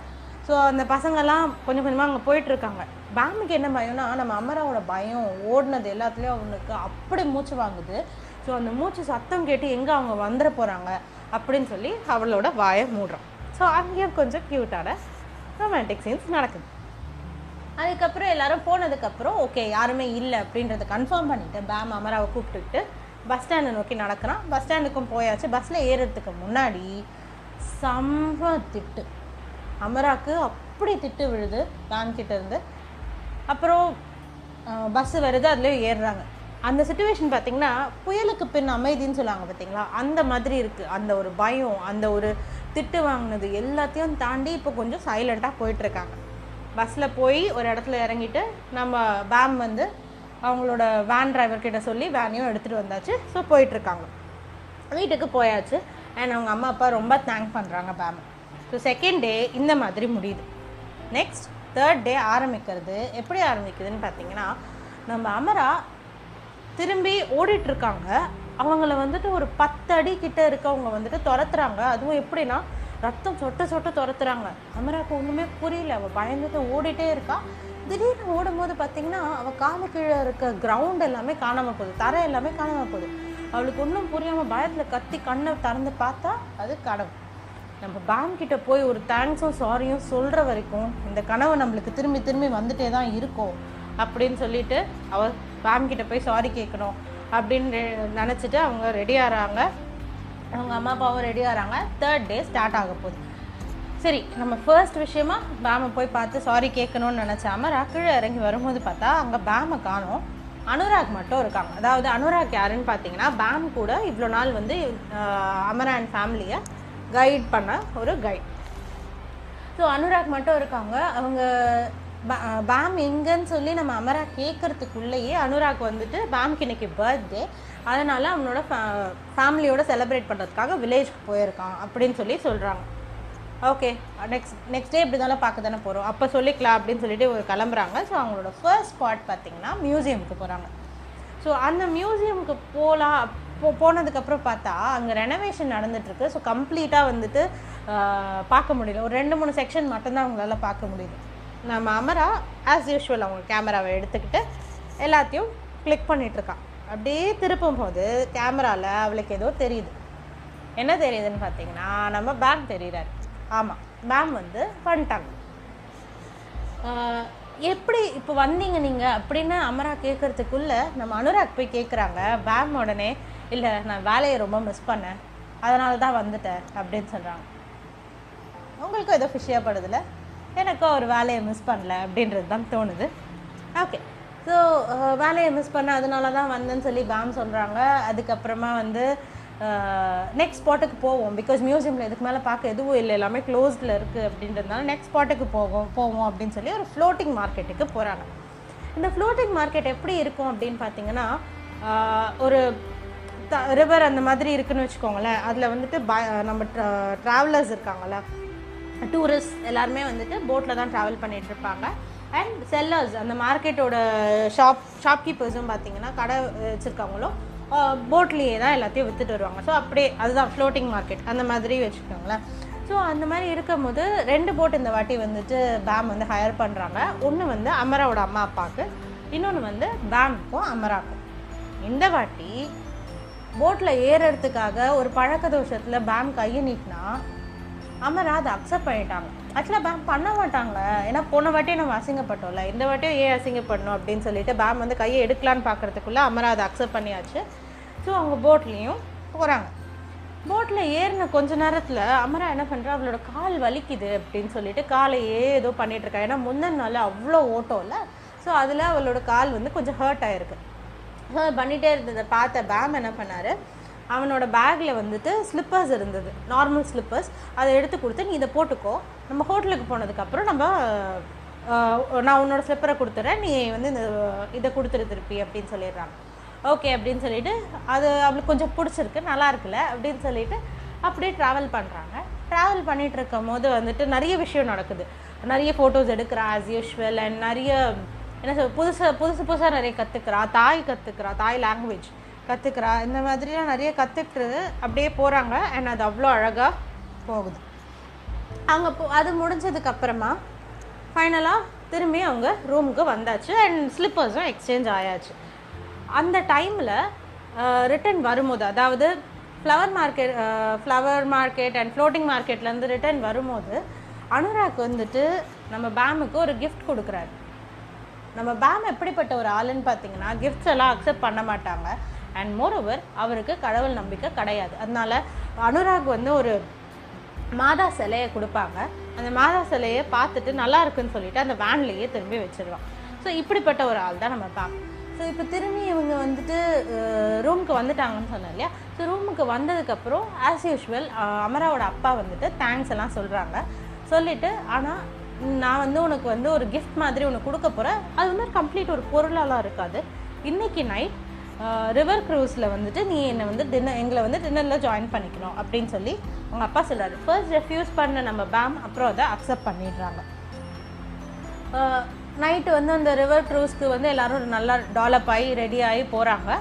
ஸோ அந்த பசங்கள்லாம் கொஞ்சம் கொஞ்சமாக அங்கே போயிட்டுருக்காங்க. பேமுக்கு என்ன பயம்னா நம்ம அமராவோட பயம் ஓடினது எல்லாத்துலேயும் அவனுக்கு அப்படி மூச்சு வாங்குது. ஸோ அந்த மூச்சு சத்தம் கேட்டு எங்கே அவங்க வந்துட போகிறாங்க அப்படின்னு சொல்லி அவளோட வாயை மூடுறான். ஸோ அங்கேயும் கொஞ்சம் க்யூட்டான ரொமான்டிக் சீன்ஸ் நடக்குது. அதுக்கப்புறம் எல்லாரும் போனதுக்கப்புறம் ஓகே யாருமே இல்லை அப்படின்றத கன்ஃபார்ம் பண்ணிவிட்டு பேம் அமராவை கூப்பிட்டுக்கிட்டு பஸ் ஸ்டாண்டை நோக்கி நடக்கிறான். பஸ் ஸ்டாண்டுக்கும் போயாச்சு. பஸ்ஸில் ஏறுறதுக்கு முன்னாடி செம்ம திட்டு அமராக்கு அப்படி திட்டு விழுது பேம் இருந்து. அப்புறம் பஸ்ஸு வருது அதுலேயும் ஏறுறாங்க. அந்த சுச்சுவேஷன் பார்த்தீங்கன்னா புயலுக்கு பின் அமைதின்னு சொல்லுவாங்க பார்த்தீங்களா அந்த மாதிரி இருக்குது அந்த ஒரு பயம் அந்த ஒரு திட்டு வாங்கினது எல்லாத்தையும் தாண்டி இப்போ கொஞ்சம் சைலண்ட்டாக போயிட்டுருக்காங்க. பஸ்ஸில் போய் ஒரு இடத்துல இறங்கிட்டு நம்ம பேம் வந்து அவங்களோட வேன் டிரைவர்கிட்ட சொல்லி வேனையும் எடுத்துகிட்டு வந்தாச்சு. ஸோ போயிட்டுருக்காங்க. வீட்டுக்கு போயாச்சு. அண்ட் அவங்க அம்மா அப்பா ரொம்ப தேங்க் பண்ணுறாங்க பேம் ஸோ செகண்ட் டே இந்த மாதிரி முடியுது. நெக்ஸ்ட் தேர்ட் டே ஆரம்பிக்கிறது. எப்படி ஆரம்பிக்குதுன்னு பார்த்தீங்கன்னா நம்ம அமரா திரும்பி ஓடிட்டுருக்காங்க அவங்கள வந்துட்டு ஒரு பத்து அடி கிட்ட இருக்கவங்க வந்துட்டு துரத்துறாங்க. அதுவும் எப்படின்னா ரத்தம் சொட்ட சொட்ட துரத்துறாங்க. அமராவுக்கு ஒன்றுமே புரியல. அவள் பயந்துட்டு ஓடிட்டே இருக்கா. திடீர்னு ஓடும்போது பார்த்தீங்கன்னா அவள் காலு கீழே இருக்க கிரவுண்ட் எல்லாமே காணாமல் போகுது. தரை எல்லாமே காணாமல் போகுது. அவளுக்கு ஒன்றும் புரியாமல் பயத்தில் கத்தி கண்ணை திறந்து பார்த்தா அது கனவு நம்ம பேம் கிட்ட போய் ஒரு தேங்க்ஸும் சாரியும் சொல்கிற வரைக்கும் இந்த கனவு நம்மளுக்கு திரும்பி திரும்பி வந்துட்டே தான் இருக்கும் அப்படின்னு சொல்லிட்டு அவ பேங்க் கிட்ட போய் சாரி கேட்கணும் அப்படின்னு நினச்சிட்டு அவங்க ரெடி ஆகிறாங்க அவங்க அம்மா அப்பாவும் ரெடி ஆகிறாங்க தேர்ட் டே ஸ்டார்ட் ஆக போகுது. சரி நம்ம ஃபர்ஸ்ட் விஷயமா பேமை போய் பார்த்து சாரி கேட்கணும்னு நினச்சாம கீழே இறங்கி வரும்போது பார்த்தா அங்கே பேமை காணும். அனுராக் மட்டும் இருக்காங்க. அதாவது அனுராக் யாருன்னு பார்த்தீங்கன்னா பேம் கூட இவ்வளோ நாள் வந்து ஆஹ், அமரா அண்ட் ஃபேமிலியை கைட் பண்ண ஒரு கைட் ஸோ அனுராக் மட்டும் இருக்காங்க. அவங்க பேம் எங்கன்னு சொல்லி நம்ம அமரா கேட்கறதுக்குள்ளேயே அனுராக் வந்துட்டு பேம்க்கு இன்னைக்கு பர்த்டே அதனால் அவனோட ஃபேமிலியோட செலிப்ரேட் பண்ணுறதுக்காக வில்லேஜ்க்கு போயிருக்கான் அப்படின்னு சொல்லி சொல்கிறாங்க ஓகே நெக்ஸ்ட் நெக்ஸ்ட் டே இப்படி தானே பார்க்க தானே போகிறோம் அப்போ சொல்லிக்கலாம் அப்படின்னு சொல்லிட்டு ஒரு கிளம்புறாங்க. ஸோ அவங்களோட ஃபர்ஸ்ட் ஸ்பாட் பார்த்தீங்கன்னா மியூசியமுக்கு போகிறாங்க ஸோ அந்த மியூசியமுக்கு போகலாம் போ போனதுக்கப்புறம் பார்த்தா அங்கே ரெனோவேஷன் நடந்துட்டுருக்கு. ஸோ கம்ப்ளீட்டாக வந்துட்டு பார்க்க முடியல. ஒரு ரெண்டு மூணு செக்ஷன் மட்டும்தான் அவங்களால பார்க்க முடியுது. நம்ம அமரா ஆஸ் யூஷுவல் அவங்க கேமராவை எடுத்துக்கிட்டு எல்லாத்தையும் கிளிக் பண்ணிகிட்ருக்கான் அப்படியே திருப்பும் போது கேமராவில் அவளுக்கு ஏதோ தெரியுது. என்ன தெரியுதுன்னு பார்த்தீங்கன்னா நம்ம பேக் தெரிகிறாரு ஆமாம் மேம் வந்து பண்ணிட்டாங்க எப்படி இப்போ வந்தீங்க நீங்கள் அப்படின்னு அமரா கேட்குறதுக்குள்ளே நம்ம அனுராக் போய் கேட்குறாங்க மேம் உடனே இல்லை நான் வேலையை ரொம்ப மிஸ் பண்ணேன். அதனால தான் வந்துட்டேன் அப்படின்னு சொல்கிறாங்க உங்களுக்கும் ஏதோ ஃபிஷியாக படுதுல? எனக்கும் ஒரு வேலையை மிஸ் பண்ணல அப்படின்றது தான் தோணுது. ஓகே ஸோ வேலையை மிஸ் பண்ண அதனால தான் வந்தேன்னு சொல்லி பேம் சொல்கிறாங்க அதுக்கப்புறமா வந்து நெக்ஸ்ட் ஸ்பாட்டுக்கு போவோம். பிகாஸ் மியூசியமில் இதுக்கு மேலே பார்க்க எதுவும் இல்லை. எல்லாமே க்ளோஸ்டில் இருக்குது அப்படின்றதுனால நெக்ஸ்ட் ஸ்பாட்டுக்கு போவோம். போவோம் அப்படின்னு சொல்லி ஒரு ஃப்ளோட்டிங் மார்க்கெட்டுக்கு போகிறாங்க இந்த ஃப்ளோட்டிங் மார்க்கெட் எப்படி இருக்கும் அப்படின்னு பார்த்தீங்கன்னா ஒரு த ரிவர் அந்த மாதிரி இருக்குன்னு வச்சுக்கோங்களேன். அதில் வந்துட்டு ப நம்ம ட்ராவலர்ஸ் இருக்காங்கல்ல டூரிஸ்ட் எல்லாருமே வந்துட்டு போட்டில் தான் ட்ராவல் பண்ணிகிட்ருப்பாங்க இருப்பாங்க. அண்ட் செல்லர்ஸ் அந்த மார்க்கெட்டோட ஷாப் ஷாப்கீப்பர்ஸும் பார்த்தீங்கன்னா கடை வச்சுருக்காங்களோ போட்லேயே தான் எல்லாத்தையும் விற்றுட்டு வருவாங்க. ஸோ அப்படியே அதுதான் ஃப்ளோட்டிங் மார்க்கெட் அந்த மாதிரி வச்சுக்கோங்களேன். ஸோ அந்த மாதிரி இருக்கும் போது ரெண்டு போட் இந்த வாட்டி வந்துட்டு பேம் வந்து ஹையர் பண்ணுறாங்க ஒன்று வந்து அமராவோட அம்மா அப்பாவுக்கு இன்னொன்று வந்து பேம்க்கும் அமராக்கும். இந்த வாட்டி போட்டில் ஏறுறதுக்காக ஒரு பழக்க தோஷத்தில் பேம் கையை நீட்டினா அமரா அதை அக்செப்ட் பண்ணிட்டாங்க. ஆக்சுவலாக பேம் பண்ண மாட்டாங்க ஏன்னா போன வாட்டியும் நம்ம அசிங்கப்பட்டோம்ல. இந்த வாட்டியும் ஏன் அசிங்கப்படணும் அப்படின்னு சொல்லிட்டு பேம் வந்து கையை எடுக்கலான்னு பார்க்குறதுக்குள்ளே அமரா அதை அக்செப்ட் பண்ணியாச்சு. ஸோ அவங்க போட்லேயும் போகிறாங்க போட்டில் ஏறின கொஞ்ச நேரத்தில் அமரா என்ன பண்ணுறா அவளோட கால் வலிக்குது அப்படின்னு சொல்லிட்டு காலையே ஏதோ பண்ணிகிட்ருக்கா ஏன்னா முந்தின நாள் அவ்வளோ ஓட்டம்ல ஸோ அதில் அவளோட கால் வந்து கொஞ்சம் ஹர்ட் ஆகிருக்கு ஸோ பண்ணிகிட்டே இருந்ததை பார்த்த பேம் என்ன பண்ணார்? அவனோட பேக்கில் வந்துட்டு ஸ்லிப்பர்ஸ் இருந்தது. நார்மல் ஸ்லிப்பர்ஸ் அதை எடுத்து கொடுத்து நீ இதை போட்டுக்கோ. நம்ம ஹோட்டலுக்கு போனதுக்கப்புறம் நம்ம நான் உன்னோட ஸ்லிப்பரை கொடுத்துட்றேன் நீ வந்து இந்த இதை கொடுத்துரு திருப்பி அப்படின்னு சொல்லிடுறாங்க. ஓகே அப்படின்னு சொல்லிட்டு அது அவளுக்கு கொஞ்சம் பிடிச்சிருக்கு நல்லா இருக்குல்ல அப்படின்னு சொல்லிட்டு அப்படியே ட்ராவல் பண்ணுறாங்க ட்ராவல் பண்ணிட்டு இருக்கும் போது வந்துட்டு நிறைய விஷயம் நடக்குது. நிறைய ஃபோட்டோஸ் எடுக்கிறா ஆஸ் யூஷுவல் அண்ட் நிறைய என்ன சொல் புதுசு புதுசு புதுசாக நிறைய கற்றுக்கிறா தாய் கற்றுக்கிறா தாய் லாங்குவேஜ் கற்றுக்கிறா இந்த மாதிரிலாம் நிறைய கற்றுக்கிட்டு அப்படியே போகிறாங்க அண்ட் அது அவ்வளோ அழகாக போகுது. அங்கே போ அது முடிஞ்சதுக்கப்புறமா ஃபைனலாக திரும்பி அவங்க ரூமுக்கு வந்தாச்சு அண்ட் ஸ்லிப்பர்ஸும் எக்ஸ்சேஞ்ச் ஆயாச்சு. அந்த டைமில் ரிட்டர்ன் வரும்போது அதாவது flower market flower market and floating மார்க்கெட்லேருந்து return வரும்போது அனுராக் வந்துட்டு நம்ம பேமுக்கு ஒரு கிஃப்ட் கொடுக்குறாரு. நம்ம பேம் எப்படிப்பட்ட ஒரு ஆளுன்னு பார்த்தீங்கன்னா கிஃப்ட்ஸ் எல்லாம் அக்செப்ட் பண்ண மாட்டாங்க. அண்ட் மோரோவர் அவருக்கு கடவுள் நம்பிக்கை கிடையாது. அதனால அனுராக் வந்து ஒரு மாதா சிலையை கொடுப்பாங்க. அந்த மாதா சிலையை பார்த்துட்டு நல்லா இருக்குன்னு சொல்லிட்டு அந்த வேன்லேயே திரும்பி வச்சிருவான். ஸோ இப்படிப்பட்ட ஒரு ஆள் தான் நம்ம பேம் ஸோ இப்போ திரும்பி இவங்க வந்துட்டு ரூமுக்கு வந்துட்டாங்கன்னு சொன்னேன் இல்லையா? ஸோ ரூமுக்கு வந்ததுக்கப்புறம் ஆஸ் யூஷுவல் அமராவோட அப்பா வந்துட்டு தேங்க்ஸ் எல்லாம் சொல்கிறாங்க சொல்லிவிட்டு ஆனால் நான் வந்து உனக்கு வந்து ஒரு கிஃப்ட் மாதிரி உனக்கு கொடுக்க போகிறேன் அது வந்து கம்ப்ளீட் ஒரு பொருளாலாம் இருக்காது. இன்றைக்கி நைட் ரிவர் க்ரூஸில் வந்துட்டு நீ என்னை வந்து டின்னர் எங்களை வந்து டின்னரில் ஜாயின் பண்ணிக்கணும். அப்படின்னு சொல்லி அவங்க அப்பா சொல்கிறாரு ஃபர்ஸ்ட் ரெஃப்யூஸ் பண்ண நம்ம பேம் அப்புறம் அதை அக்செப்ட் பண்ணிடுறாங்க. நைட்டு வந்து அந்த ரிவர் க்ரூஸ்க்கு வந்து எல்லாரும் நல்லா டெவலப் ஆகி ரெடி ஆகி போகிறாங்க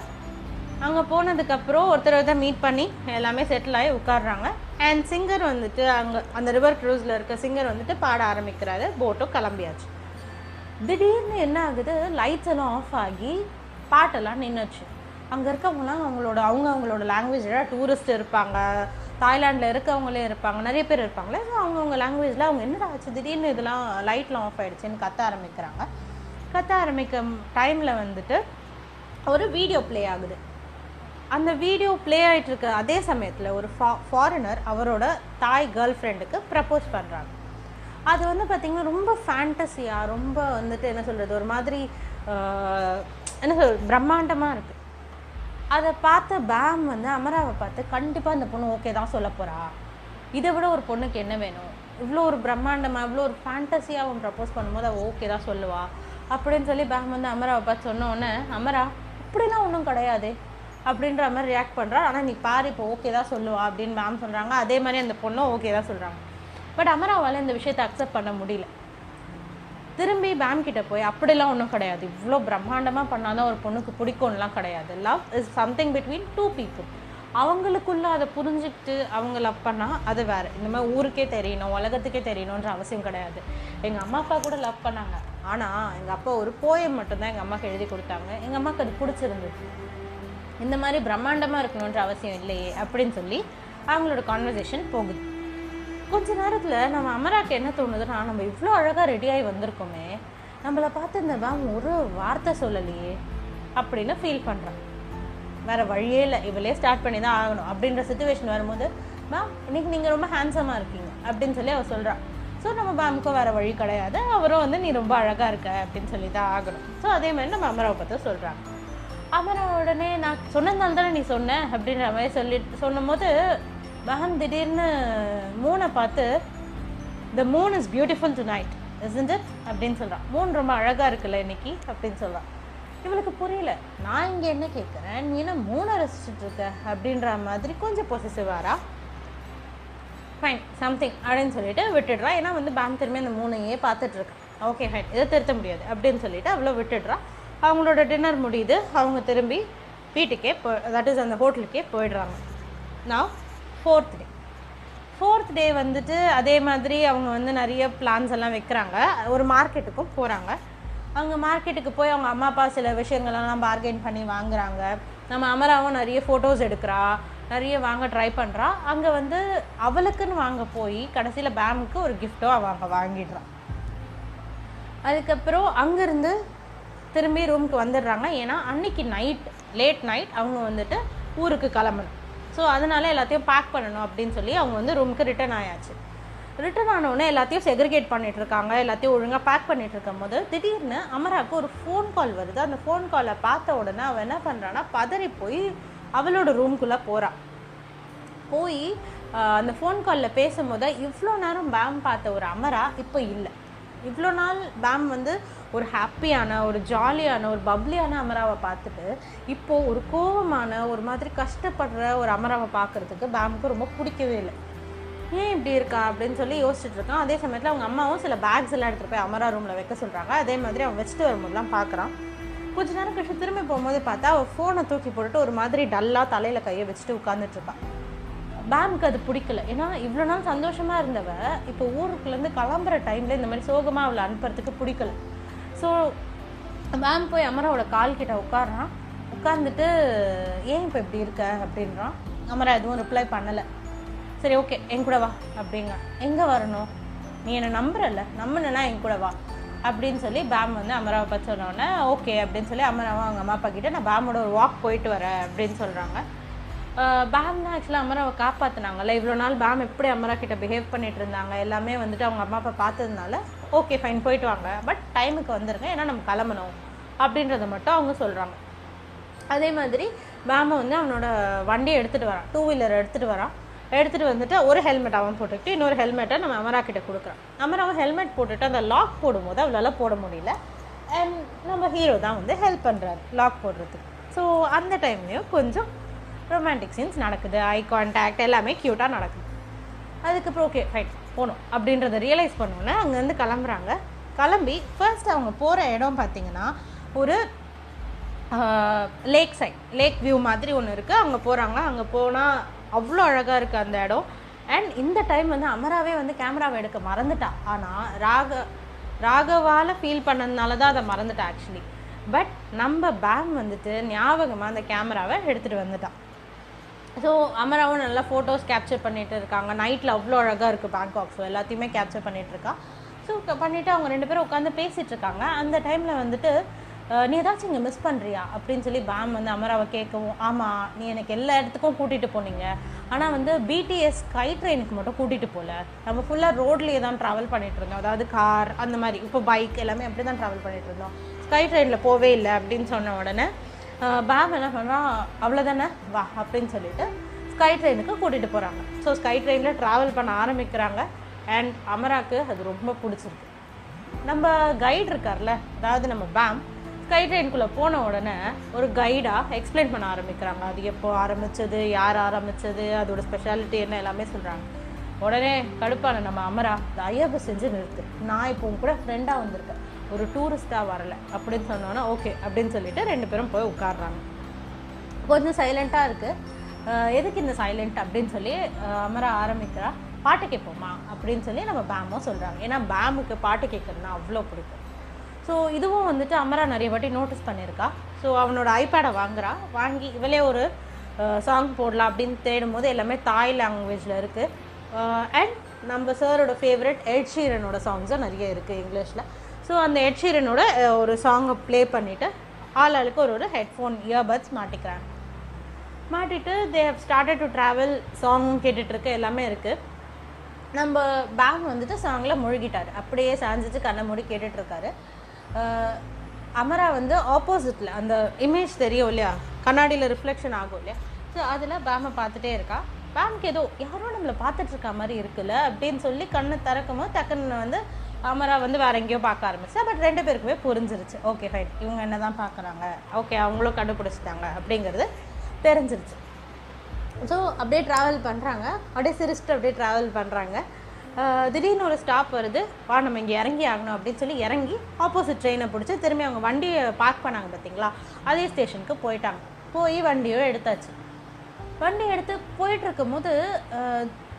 அங்கே போனதுக்கப்புறம் ஒருத்தர் ஒருத்தர் மீட் பண்ணி எல்லாமே செட்டில் ஆகி உட்காடுறாங்க அண்ட் சிங்கர் வந்துட்டு அங்கே அந்த ரிவர் க்ரூஸில் இருக்க சிங்கர் வந்துட்டு பாட ஆரம்பிக்கிறாரு. போட்டும் கிளம்பியாச்சு. திடீர்னு என்ன ஆகுது? லைட்ஸ் எல்லாம் ஆஃப் ஆகி பாட்டெல்லாம் நின்றுச்சு அங்கே இருக்கவங்களாம் அவங்களோட அவங்க அவங்களோட லாங்குவேஜில் டூரிஸ்ட் இருப்பாங்க. தாய்லாண்டில் இருக்கவங்களே இருப்பாங்க நிறைய பேர் இருப்பாங்களே. ஸோ அவங்கவுங்க லாங்குவேஜில் அவங்க என்னடா ஆச்சு? திடீர்னு இதெல்லாம் லைட்லாம் ஆஃப் ஆகிடுச்சின்னு கத்த ஆரம்பிக்கிறாங்க. கத்த ஆரம்பிக்க டைமில் வந்துட்டு ஒரு வீடியோ ப்ளே ஆகுது. அந்த வீடியோ ப்ளே ஆகிட்டு இருக்க அதே சமயத்தில் ஒரு ஃபா ஃபாரினர் அவரோட தாய் கேர்ள் ஃப்ரெண்டுக்கு ப்ரப்போஸ் பண்ணுறாங்க அது வந்து பார்த்திங்கன்னா ரொம்ப ஃபேண்டஸியாக ரொம்ப வந்துட்டு என்ன சொல்கிறது ஒரு மாதிரி என்ன சொல் பிரம்மாண்டமாக இருக்குது அதை பார்த்த பேம் வந்து அமராவை பார்த்து கண்டிப்பாக அந்த பொண்ணு ஓகே தான் சொல்ல போகிறா இதை விட ஒரு பொண்ணுக்கு என்ன வேணும்? இவ்வளோ ஒரு பிரம்மாண்டமாக இவ்வளோ ஒரு ஃபேண்டஸியாக அவன் ப்ரப்போஸ் பண்ணும்போது அவள் ஓகே தான் சொல்லுவா. அப்படின்னு சொல்லி பேம் வந்து அமராவை பார்த்து சொன்ன அமரா அப்படிலாம் ஒன்றும் கிடையாது. அப்படின்ற மாதிரி ரியாக்ட் பண்ணுறா ஆனால் நீ பாரு இப்போ ஓகே தான் சொல்லுவா. அப்படின்னு மேம் சொல்கிறாங்க அதே மாதிரி அந்த பொண்ணும் ஓகே தான் சொல்கிறாங்க பட் அமராவால் இந்த விஷயத்தை அக்செப்ட் பண்ண முடியல. திரும்பி மேம் கிட்ட போய் அப்படிலாம் ஒன்றும் கிடையாது. இவ்வளோ பிரம்மாண்டமாக பண்ணாதான் ஒரு பொண்ணுக்கு பிடிக்கும்லாம் கிடையாது. Love is something between two people அவங்களுக்குள்ள அதை புரிஞ்சுக்கிட்டு அவங்க லவ் பண்ணால் அது வேறு. இந்த மாதிரி ஊருக்கே தெரியணும் உலகத்துக்கே தெரியணுன்ற அவசியம் கிடையாது. எங்கள் அம்மா அப்பா கூட லவ் பண்ணாங்க. ஆனால் எங்கள் அப்பா ஒரு போயம் மட்டும்தான் எங்கள் அம்மாவுக்கு எழுதி கொடுத்தாங்க. எங்கள் அம்மாவுக்கு அது பிடிச்சிருந்தது. இந்த மாதிரி பிரம்மாண்டமாக இருக்கணுன்ற அவசியம் இல்லையே அப்படின்னு சொல்லி அவங்களோட கான்வர்சேஷன் போகுது. கொஞ்ச நேரத்தில் நம்ம அமராக்கு என்ன தோணுதுன்னா நம்ம இவ்வளோ அழகாக ரெடியாகி வந்திருக்கோமே நம்மளை பார்த்து இந்த மேம் ஒரு வார்த்தை சொல்லலையே அப்படின்னு ஃபீல் பண்ணுறான் வேறு வழியே இல்லை. இவளே ஸ்டார்ட் பண்ணி தான் ஆகணும் அப்படின்ற சுச்சுவேஷன் வரும்போது மேம் இன்னைக்கு நீங்கள் ரொம்ப ஹேண்ட்ஸமாக இருக்கீங்க அப்படின்னு சொல்லி அவள் சொல்கிறான் ஸோ நம்ம மேமுக்கும் வேறு வழி கிடையாது. அவரும் வந்து நீ ரொம்ப அழகாக இருக்க அப்படின்னு சொல்லி தான் ஆகணும். ஸோ அதே மாதிரி நம்ம அமராவை பார்த்து சொல்கிறாங்க அமரா உடனே நான் சொன்னதுனால தானே நீ சொன்ன? அப்படின்ற மாதிரி சொல்லி சொன்னும்போது மகன் திடீர்னு மூனை பார்த்து the moon is beautiful tonight isn't it அப்படின்னு சொல்கிறான் மூன் ரொம்ப அழகாக இருக்குல்ல இன்னைக்கு அப்படின்னு சொல்கிறான் இவளுக்கு புரியல. நான் இங்கே என்ன கேட்குறேன் நீ என்ன மூணை ரசிச்சுட்டு இருக்க? அப்படின்ற மாதிரி கொஞ்சம் பொசிசிவாரா ஃபைன் சம்திங் அப்படின்னு சொல்லிட்டு விட்டுடுறா ஏன்னா வந்து பேங்க் திரும்பி அந்த மூணையே பார்த்துட்ருக்கேன் ஓகே ஃபைன் இதை திருத்த முடியாது அப்படின்னு சொல்லிட்டு அவ்வளோ விட்டுடுறா அவங்களோட டின்னர் முடியுது. அவங்க திரும்பி வீட்டுக்கே போ தட் இஸ் அந்த ஹோட்டலுக்கே போயிடுறாங்க. நான் ஃபோர்த் டே ஃபோர்த் டே வந்துட்டு அதே மாதிரி அவங்க வந்து நிறைய பிளான்ஸ் எல்லாம் வைக்கிறாங்க. ஒரு மார்க்கெட்டுக்கும் போகிறாங்க அவங்க மார்க்கெட்டுக்கு போய் அவங்க அம்மா அப்பா சில விஷயங்களெல்லாம் பார்கெயின் பண்ணி வாங்குறாங்க. நம்ம அமராவும் நிறைய ஃபோட்டோஸ் எடுக்கிறா. நிறைய வாங்க ட்ரை பண்ணுறா அங்கே வந்து அவளுக்குன்னு வாங்க போய் கடைசியில் பேமுக்கு ஒரு கிஃப்ட்டோ அவள் அங்கே வாங்கிடுறான் அதுக்கப்புறம் அங்கேருந்து திரும்பி ரூமுக்கு வந்துடுறாங்க. ஏன்னா அன்னைக்கு நைட் லேட் நைட் அவங்க வந்துட்டு ஊருக்கு கிளம்பணும். ஸோ அதனால எல்லாத்தையும் பேக் பண்ணணும் அப்படின்னு சொல்லி அவங்க வந்து ரூமுக்கு ரிட்டர்ன் ஆயாச்சு. ரிட்டர்ன் ஆனவுடனே எல்லாத்தையும் செக்ரிகேட் பண்ணிட்டு இருக்காங்க எல்லாத்தையும் ஒழுங்காக பேக் பண்ணிட்டு இருக்கும் போது திடீர்னு அமராவுக்கு ஒரு ஃபோன் கால் வருது. அந்த ஃபோன் காலை பார்த்த உடனே அவள் என்ன பண்ணுறான்னா பதறி போய் அவளோட ரூம்குள்ளே போகிறாள் போய் அந்த ஃபோன் காலில் பேசும்போது இவ்வளோ நேரம் பேம் பார்த்த ஒரு அமரா இப்போ இல்லை. இவ்வளோ நாள் மேம் வந்து ஒரு ஹாப்பியான ஒரு ஜாலியான ஒரு பப்ளியான அமராவை பார்த்துட்டு இப்போது ஒரு கோபமான ஒரு மாதிரி கஷ்டப்படுற ஒரு அமராவை பார்க்குறதுக்கு பேமுக்கு ரொம்ப பிடிக்கவே இல்லை. ஏன் இப்படி இருக்கா? அப்படின்னு சொல்லி யோசிச்சுட்டு இருக்கான். அதே சமயத்தில் அவங்க அம்மாவும் சில பேக்ஸ் எல்லாம் எடுத்துகிட்டு போய் அமரா ரூமில் வைக்க சொல்கிறாங்க அதே மாதிரி அவன் வச்சுட்டு வரும்போதெல்லாம் பார்க்குறான். கொஞ்ச நேரம் கழிச்சு திரும்பி போகும்போது பார்த்தா அவள் ஃபோனை தூக்கி போட்டுட்டு ஒரு மாதிரி டல்லாக தலையில் கையை வச்சுட்டு உட்காந்துட்டு பேமுக்கு அது பிடிக்கல. ஏன்னா இவ்வளோ நாள் சந்தோஷமாக இருந்தவ இப்போ ஊருக்குலேருந்து கிளம்புற டைமில் இந்த மாதிரி சோகமாக அவளை அனுப்புறதுக்கு பிடிக்கல. ஸோ மேம் போய் அமராவோட கால் கிட்ட உட்காடுறான் உட்காந்துட்டு ஏன் இப்போ இப்படி இருக்க? அப்படின்றான். அமரா எதுவும் ரிப்ளை பண்ணலை. சரி ஓகே என் கூட வா அப்படிங்க. எங்கே வரணும்? நீ என்னை நம்புறல நம்பினா என் கூட வா அப்படின்னு சொல்லி பேம் வந்து அமராவை பற்றி சொன்னோடனே ஓகே அப்படின்னு சொல்லி அமராவும் அவங்க அம்மா அப்பா கிட்ட நான் பேமோட ஒரு வாக் போயிட்டு வரேன் அப்படின்னு சொல்கிறாங்க பேம் தான் ஆக்சுவலாக அமராவை காப்பாற்றினாங்கல்ல இவ்வளோ நாள் பேம் எப்படி அமரா கிட்ட பிஹேவ் பண்ணிட்டு இருந்தாங்க? எல்லாமே வந்துட்டு அவங்க அம்மா அப்பா பார்த்ததுனால ஓகே ஃபைன் போயிட்டு வாங்க. பட் டைமுக்கு வந்துருங்க ஏன்னா நம்ம கிளம்பணும். அப்படின்றத மட்டும் அவங்க சொல்கிறாங்க அதே மாதிரி பேமை வந்து அவனோட வண்டியை எடுத்துகிட்டு வரான். டூ வீலர் எடுத்துகிட்டு வரான். எடுத்துகிட்டு வந்துட்டு ஒரு ஹெல்மெட் அவன் போட்டுக்கிட்டு இன்னொரு ஹெல்மெட்டை நம்ம அமரா கிட்ட கொடுக்குறான். அமராவும் ஹெல்மெட் போட்டுட்டு அந்த லாக் போடும்போது அவளால் போட முடியல. அண்ட் நம்ம ஹீரோ தான் வந்து ஹெல்ப் பண்ணுறாரு லாக் போடுறதுக்கு. ஸோ அந்த டைம்லேயும் கொஞ்சம் ரொமான்டிக் சீன்ஸ் நடக்குது. ஐ கான்டாக்ட் எல்லாமே க்யூட்டாக நடக்குது. அதுக்கப்புறம் ஓகே ஃபைன் போகணும் அப்படின்றத ரியலைஸ் பண்ணோன்னே அங்கேருந்து கிளம்புறாங்க. கிளம்பி ஃபர்ஸ்ட் அவங்க போகிற இடம் பார்த்தீங்கன்னா ஒரு லேக் சைட் லேக் வியூ மாதிரி ஒன்று இருக்குது அங்கே போகிறாங்க அங்கே போனால் அவ்வளோ அழகாக இருக்குது அந்த இடம். அண்ட் இந்த டைம் வந்து அமராவே வந்து கேமராவை எடுக்க மறந்துட்டா. ஆனால் ராக ராகவால் ஃபீல் பண்ணதுனால தான் அதை மறந்துட்டா ஆக்சுவலி பட் நம்ம பேம் வந்துட்டு ஞாபகமாக அந்த கேமராவை எடுத்துகிட்டு வந்துட்டான் ஸோ அமராவும் நல்லா ஃபோட்டோஸ் கேப்சர் பண்ணிட்டு இருக்காங்க. நைட்டில் அவ்வளோ அழகாக இருக்குது பேங்காக் ஸோ எல்லாத்தையுமே கேப்சர் பண்ணிட்டு இருக்கா. ஸோ பண்ணிவிட்டு அவங்க ரெண்டு பேரும் உட்காந்து பேசிகிட்டு இருக்காங்க. அந்த டைமில் வந்துட்டு நீ ஏதாச்சும் இங்கே மிஸ் பண்ணுறியா அப்படின்னு சொல்லி பேம் வந்து அமராவை கேட்கவும் ஆமாம் நீ எனக்கு எல்லா இடத்துக்கும் கூட்டிகிட்டு போனீங்க. ஆனால் வந்து பிடிஎஸ் ஸ்கை ட்ரெயினுக்கு மட்டும் கூட்டிகிட்டு போகல நம்ம ஃபுல்லாக ரோட்லேயே தான் ட்ராவல் பண்ணிகிட்டு இருந்தோம். அதாவது கார் அந்த மாதிரி இப்போ பைக் எல்லாமே அப்படி தான் ட்ராவல் பண்ணிகிட்டு இருந்தோம். ஸ்கை ட்ரெயினில் போவே இல்லை அப்படின்னு சொன்ன உடனே பேம் என்ன பண்ணுறான் அவ்வளோதானே வா அப்படின்னு சொல்லிட்டு ஸ்கை ட்ரெயினுக்கு கூட்டிகிட்டு போகிறாங்க ஸோ ஸ்கை ட்ரெயினில் ட்ராவல் பண்ண ஆரம்பிக்கிறாங்க. அண்ட் அமராக்கு அது ரொம்ப பிடிச்சிருக்கு. நம்ம கைடு இருக்கார்ல அதாவது நம்ம பேம் ஸ்கை ட்ரெயின்குள்ளே போன உடனே ஒரு கைடாக எக்ஸ்பிளைன் பண்ண ஆரம்பிக்கிறாங்க. அது எப்போ ஆரம்பிச்சது யார் ஆரம்பித்தது அதோட ஸ்பெஷாலிட்டி என்ன எல்லாமே சொல்கிறாங்க உடனே கடுப்பான நம்ம அமரா தயவு செஞ்சு நிறுத்து. நான் இப்போ உன் கூட ஃப்ரெண்டாக வந்திருக்கேன். ஒரு டூரிஸ்ட்டாக வரலை. அப்படின்னு சொன்னோன்னா ஓகே அப்படின்னு சொல்லிட்டு ரெண்டு பேரும் போய் உட்காடுறாங்க கொஞ்சம் சைலண்ட்டாக இருக்குது எதுக்கு இந்த சைலண்ட் அப்படின்னு சொல்லி அமர ஆரம்பிக்கிறா பாட்டு கேட்போமா அப்படின்னு சொல்லி நம்ம பேமும் சொல்கிறாங்க ஏன்னா பேமுக்கு பாட்டு கேட்குறதுனா அவ்வளோ பிடிக்கும். ஸோ இதுவும் வந்துட்டு அமரா நிறைய வாட்டி நோட்டீஸ் பண்ணியிருக்கா. ஸோ அவனோட ஐபேடை வாங்குறா. வாங்கி இவளே ஒரு சாங் போடலாம் அப்படின்னு தேடும் போது எல்லாமே தாய் லாங்குவேஜில் இருக்குது அண்ட் நம்ம சாரோட ஃபேவரட் எட்ஷீரனோட சாங்ஸும் நிறைய இருக்குது இங்கிலீஷில் ஸோ அந்த ஹெட்ஷீரனோட ஒரு சாங்கை ப்ளே பண்ணிவிட்டு ஆள் ஆளுக்கு ஒரு ஒரு ஹெட்ஃபோன் இயர்பட்ஸ் மாட்டிக்கிறாங்க. மாட்டிட்டு they have started to travel song கேட்டுட்ருக்கு எல்லாமே இருக்குது நம்ம பேங் வந்துட்டு சாங்கில் முழுகிட்டார். அப்படியே சாஞ்சிட்டு கண்ணை மூடி கேட்டுட்ருக்காரு. அமரா வந்து ஆப்போசிட்டில் அந்த இமேஜ் தெரியும் இல்லையா? கண்ணாடியில் ரிஃப்ளெக்ஷன் ஆகும் இல்லையா? ஸோ அதில் பேமை பார்த்துட்டே இருக்கா. பேம்க்கு ஏதோ யாரோ நம்மளை பார்த்துட்ருக்க மாதிரி இருக்குல்ல அப்படின்னு சொல்லி கண்ணை திறக்கும் போது டக்குன்னு வந்து அமரா வந்து வேற எங்கேயோ பார்க்க ஆரம்பிச்சா பட் ரெண்டு பேருக்குமே புரிஞ்சிருச்சு. ஓகே ஃபைன் இவங்க என்ன தான் பார்க்குறாங்க? ஓகே அவங்களும் கண்டுபிடிச்சிட்டாங்க அப்படிங்கிறது தெரிஞ்சிருச்சு. ஸோ அப்படியே ட்ராவல் பண்ணுறாங்க அப்படியே சிரிச்சுட்டு அப்படியே ட்ராவல் பண்ணுறாங்க திடீர்னு ஒரு ஸ்டாப் வருது. வா நம்ம இங்கே இறங்கி ஆகணும் அப்படின்னு சொல்லி இறங்கி ஆப்போசிட் ட்ரெயினை பிடிச்சி திரும்பி அவங்க வண்டியை பார்க் பண்ணாங்க பார்த்தீங்களா அதே ஸ்டேஷனுக்கு போயிட்டாங்க. போய் வண்டியோ எடுத்தாச்சு. வண்டி எடுத்து போயிட்டு இருக்கும்போது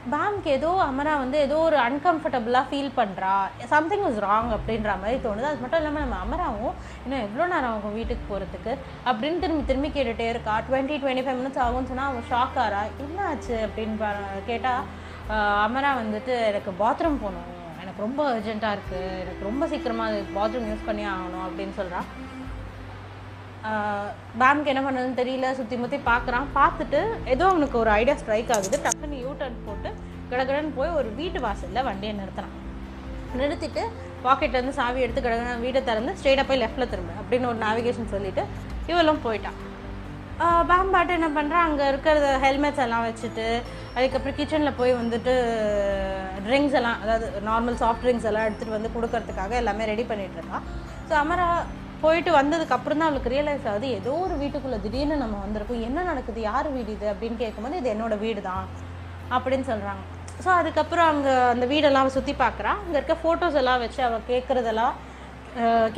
அஹ், பேம்க்கு ஏதோ அமரா வந்து ஏதோ ஒரு அன்கம்ஃபர்டபுளாக ஃபீல் பண்ணுறா சம்திங் வாஸ் ராங் அப்படின்ற மாதிரி தோணுது. அது மட்டும் இல்லாமல் நம்ம அமராவும் இன்னும் எவ்வளோ நேரம் ஆகும் வீட்டுக்கு போகிறதுக்கு அப்படின்னு திரும்பி திரும்பி கேட்டுகிட்டே இருக்கா. டுவெண்ட்டி டுவெண்ட்டி ஃபைவ் மினிட்ஸ் ஆகும்னு சொன்னால் அவன் ஷாக் ஆறா. என்ன ஆச்சு அப்படின்னு கேட்டால் அமரா வந்துட்டு எனக்கு பாத்ரூம் போகணும். எனக்கு ரொம்ப அர்ஜென்ட்டாக இருக்குது எனக்கு ரொம்ப சீக்கிரமாக பாத்ரூம் யூஸ் பண்ணி ஆகணும் அப்படின்னு சொல்கிறான் பேம்க்கு என்ன பண்ணதுன்னு தெரியல சுற்றி முற்றி பார்க்குறான் பார்த்துட்டு ஏதோ அவனுக்கு ஒரு ஐடியா ஸ்ட்ரைக் ஆகுது. டக்குன்னு யூ டர்ன் போட்டு கடகடன்னு போய் ஒரு வீட்டு வாசலில் வண்டியை நிறுத்துறான். நிறுத்திட்டு பாக்கெட்லேருந்து சாவி எடுத்து கடகட வீட்டை திறந்து ஸ்ட்ரெயிட்டாக போய் லெஃப்ட்டில் திரும்ப அப்படின்னு ஒரு நேவிகேஷன் சொல்லிட்டு இவளும் போயிட்டான். பேம் பாட்டு என்ன பண்ணுறான் அங்கே இருக்கிற ஹெல்மெட்ஸ் எல்லாம் வச்சுட்டு அதுக்கப்புறம் கிச்சனில் போய் வந்துட்டு ட்ரிங்க்ஸ் எல்லாம் அதாவது நார்மல் சாஃப்ட் ட்ரிங்க்ஸ் எல்லாம் எடுத்துகிட்டு வந்து கொடுக்கறதுக்காக எல்லாமே ரெடி பண்ணிகிட்டு இருக்கான் ஸோ அமரா போயிட்டு வந்ததுக்கு அப்புறம் தான் அவளுக்கு ரியலைஸ் ஆகுது ஏதோ ஒரு வீட்டுக்குள்ளே திடீர்னு நம்ம வந்திருக்கோம். என்ன நடக்குது? யார் வீடு இது? அப்படின்னு கேட்கும்போது இது என்னோட வீடு தான் அப்படின்னு சொல்கிறாங்க ஸோ அதுக்கப்புறம் அங்கே அந்த வீடெல்லாம் அவள் சுற்றி பார்க்குறா அங்கே இருக்க ஃபோட்டோஸ் எல்லாம் வச்சு அவள் கேட்குறதெல்லாம்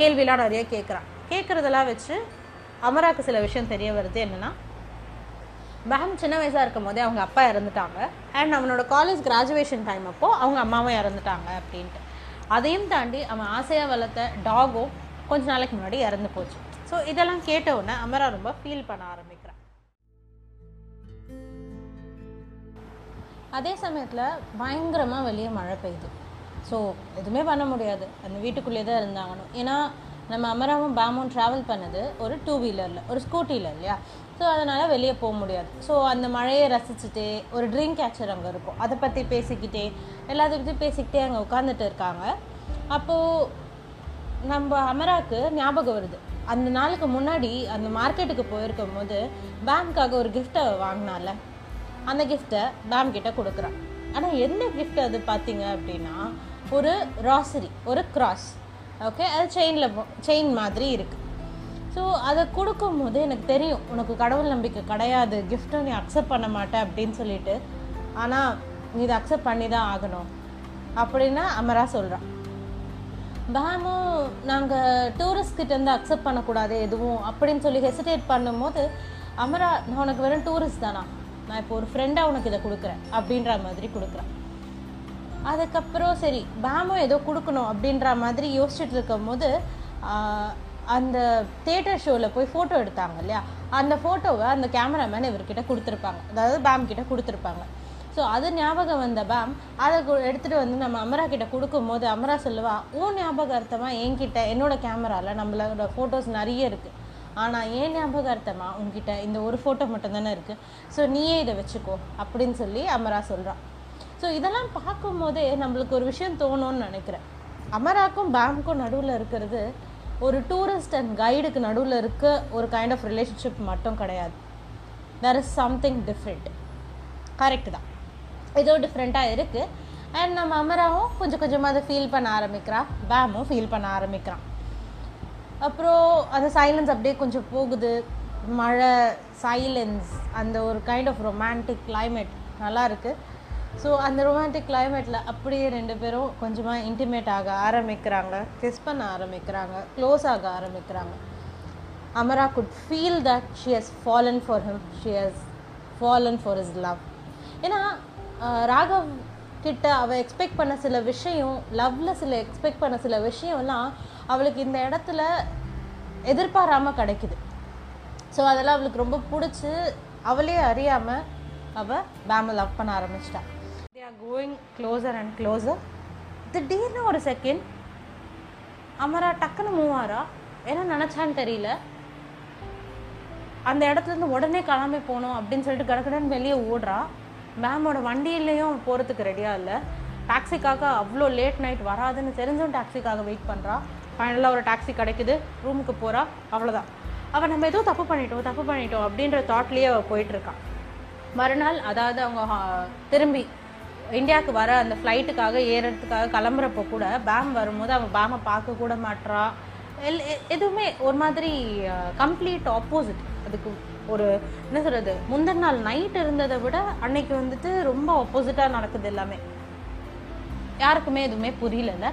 கேள்வியெல்லாம் நிறைய கேட்குறான் கேட்குறதெல்லாம் வச்சு அமராக்கு சில விஷயம் தெரிய வருது. என்னென்னா மேம் சின்ன வயசாக இருக்கும் போதே அவங்க அப்பா இறந்துட்டாங்க. அண்ட் அவனோட காலேஜ் கிராஜுவேஷன் டைம் அப்போது அவங்க அம்மாவும் இறந்துட்டாங்க அப்படின்ட்டு. அதையும் தாண்டி அவன் ஆசையாக வளர்த்த டாகும் கொஞ்ச நாளைக்கு முன்னாடி இறந்து போச்சு. ஸோ இதெல்லாம் கேட்ட உடனே அமரா ரொம்ப ஃபீல் பண்ண ஆரம்பிக்கிறான் அதே சமயத்தில் பயங்கரமாக வெளியே மழை பெய்யுது. ஸோ எதுவுமே பண்ண முடியாது. அந்த வீட்டுக்குள்ளேயே தான் இருந்தாங்கணும் ஏன்னா நம்ம அமராவும் பாமும் ட்ராவல் பண்ணது ஒரு டூ வீலரில் ஒரு ஸ்கூட்டியில் இல்லையா? ஸோ அதனால் வெளியே போக முடியாது. ஸோ அந்த மழையை ரசிச்சுட்டே ஒரு ட்ரிங்க் கேச்சர் அங்கே இருக்கும். அதை பற்றி பேசிக்கிட்டே எல்லாத்தை பற்றி பேசிக்கிட்டே அங்கே உட்காந்துட்டு இருக்காங்க. அப்போது நம்ம அமராக்கு ஞாபகம் வருது. அந்த நாளுக்கு முன்னாடி அந்த மார்க்கெட்டுக்கு போயிருக்கும் போது பேம்காக ஒரு கிஃப்ட்டை வாங்கினால அந்த கிஃப்ட்டை பேம் கிட்ட கொடுக்குறான். ஆனால் என்ன கிஃப்ட் அது பார்த்தீங்க அப்படின்னா ஒரு ராசரி ஒரு கிராஸ் ஓகே அது செயினில் செயின் மாதிரி இருக்குது ஸோ அதை கொடுக்கும் போது எனக்கு தெரியும் உனக்கு கடவுள் நம்பிக்கை கிடையாது கிஃப்ட்டை நீ அக்செப்ட் பண்ண மாட்டேன் அப்படின்னு சொல்லிட்டு. ஆனால் நீ இதை அக்செப்ட் பண்ணி தான் ஆகணும். அப்படின்னா அமரா சொல்கிறான் பேமும் நாங்கள் டூரிஸ்ட் கிட்டேருந்து அக்செப்ட் பண்ணக்கூடாது எதுவும் அப்படின்னு சொல்லி ஹெசிடேட் பண்ணும்போது அமரா நான் உனக்கு வெறும் டூரிஸ்ட் தானா? நான் இப்போ ஒரு ஃப்ரெண்டாக உனக்கு இதை கொடுக்குறேன் அப்படின்ற மாதிரி கொடுக்குறேன். அதுக்கப்புறம் சரி பேமும் ஏதோ கொடுக்கணும் அப்படின்ற மாதிரி யோசிச்சுட்டு இருக்கும் போது அந்த தேட்டர் ஷோவில் போய் ஃபோட்டோ எடுத்தாங்க இல்லையா? அந்த ஃபோட்டோவை அந்த கேமராமேன் இவர்கிட்ட கொடுத்துருப்பாங்க. அதாவது பேம் கிட்ட கொடுத்துருப்பாங்க. ஸோ அது ஞாபகம் வந்த பேம் அதை எடுத்துகிட்டு வந்து நம்ம அமரா கிட்ட கொடுக்கும்போது அமரா சொல்லுவா உன் ஞாபகார்த்தமாக என்கிட்ட என்னோடய கேமராவில் நம்மளோட ஃபோட்டோஸ் நிறைய இருக்குது ஆனால் ஏன் ஞாபகார்த்தமாக உங்ககிட்ட இந்த ஒரு ஃபோட்டோ மட்டும் தானே இருக்குது ஸோ நீயே இதை வச்சுக்கோ அப்படின்னு சொல்லி அமரா சொல்கிறான் ஸோ இதெல்லாம் பார்க்கும்போதே நம்மளுக்கு ஒரு விஷயம் தோணும்னு நினைக்கிறேன். அமராக்கும் பேம்க்கும் நடுவில் இருக்கிறது ஒரு டூரிஸ்ட் அண்ட் கைடுக்கு நடுவில் இருக்க ஒரு கைண்ட் ஆஃப் ரிலேஷன்ஷிப் மட்டும் கிடையாது. There is something different correct தான். ஏதோ டிஃப்ரெண்ட்டாக இருக்குது அண்ட் நம்ம அமராவும் கொஞ்சம் கொஞ்சமாக அதை ஃபீல் பண்ண ஆரம்பிக்கிறா. பேமும் ஃபீல் பண்ண ஆரம்பிக்கிறான். அப்புறம் அந்த சைலன்ஸ் அப்படியே கொஞ்சம் போகுது. மழை சைலன்ஸ் அந்த ஒரு கைண்ட் ஆஃப் ரொமான்டிக் கிளைமேட் நல்லா இருக்குது ஸோ அந்த ரொமான்டிக் கிளைமேட்டில் அப்படியே ரெண்டு பேரும் கொஞ்சமாக இன்டிமேட் ஆக ஆரம்பிக்கிறாங்க. கிஸ் பண்ண ஆரம்பிக்கிறாங்க. க்ளோஸ் ஆக ஆரம்பிக்கிறாங்க. Amara could feel that she has fallen for him she has fallen for his love ஏன்னா ராகவ் கிட்ட அவள் எக்ஸ்பெக்ட் பண்ண சில விஷயம் லவ்வில் சில எக்ஸ்பெக்ட் பண்ண சில விஷயம்லாம் அவளுக்கு இந்த இடத்துல எதிர்பாராமல் கிடைக்குது. ஸோ அதெல்லாம் அவளுக்கு ரொம்ப பிடிச்சி அவளே அறியாமல் அவள் பேமை லவ் பண்ண ஆரம்பிச்சிட்டா. They are going closer and closer திடீர்னு ஒரு செகண்ட் அமரா டக்குன்னு மூவ் ஆறா. என்ன நினச்சான்னு தெரியல. அந்த இடத்துல இருந்து உடனே கிளம்பி போகணும் அப்படின்னு சொல்லிட்டு கடக்கடன்னு வெளியே ஓடுறா. மேமோட வண்டியிலையும் போகிறதுக்கு ரெடியாக இல்லை. டாக்ஸிக்காக அவ்வளோ லேட் நைட் வராதுன்னு தெரிஞ்சும் டாக்ஸிக்காக வெயிட் பண்ணுறா ஃபைனலாக ஒரு டாக்ஸி கிடைக்குது. ரூமுக்கு போகிறா அவ்வளோதான் அவள் நம்ம ஏதோ தப்பு பண்ணிட்டோம் தப்பு பண்ணிட்டோம் அப்படின்ற தாட்லேயே அவள் போயிட்டுருக்கான் மறுநாள் அதாவது அவங்க திரும்பி இந்தியாவுக்கு வர அந்த ஃப்ளைட்டுக்காக ஏறுறதுக்காக கிளம்புறப்போ கூட பேம் வரும்போது அவன் பேமை பார்க்க கூட மாட்டுறா எல் எதுவுமே ஒரு மாதிரி கம்ப்ளீட் ஆப்போசிட் அதுக்கு ஒரு என்ன சொல்கிறது முந்தின நாள் நைட் இருந்ததை விட அன்னைக்கு வந்துட்டு ரொம்ப ஆப்போசிட்டாக நடக்குது எல்லாமே. யாருக்குமே எதுவுமே புரியலல்ல.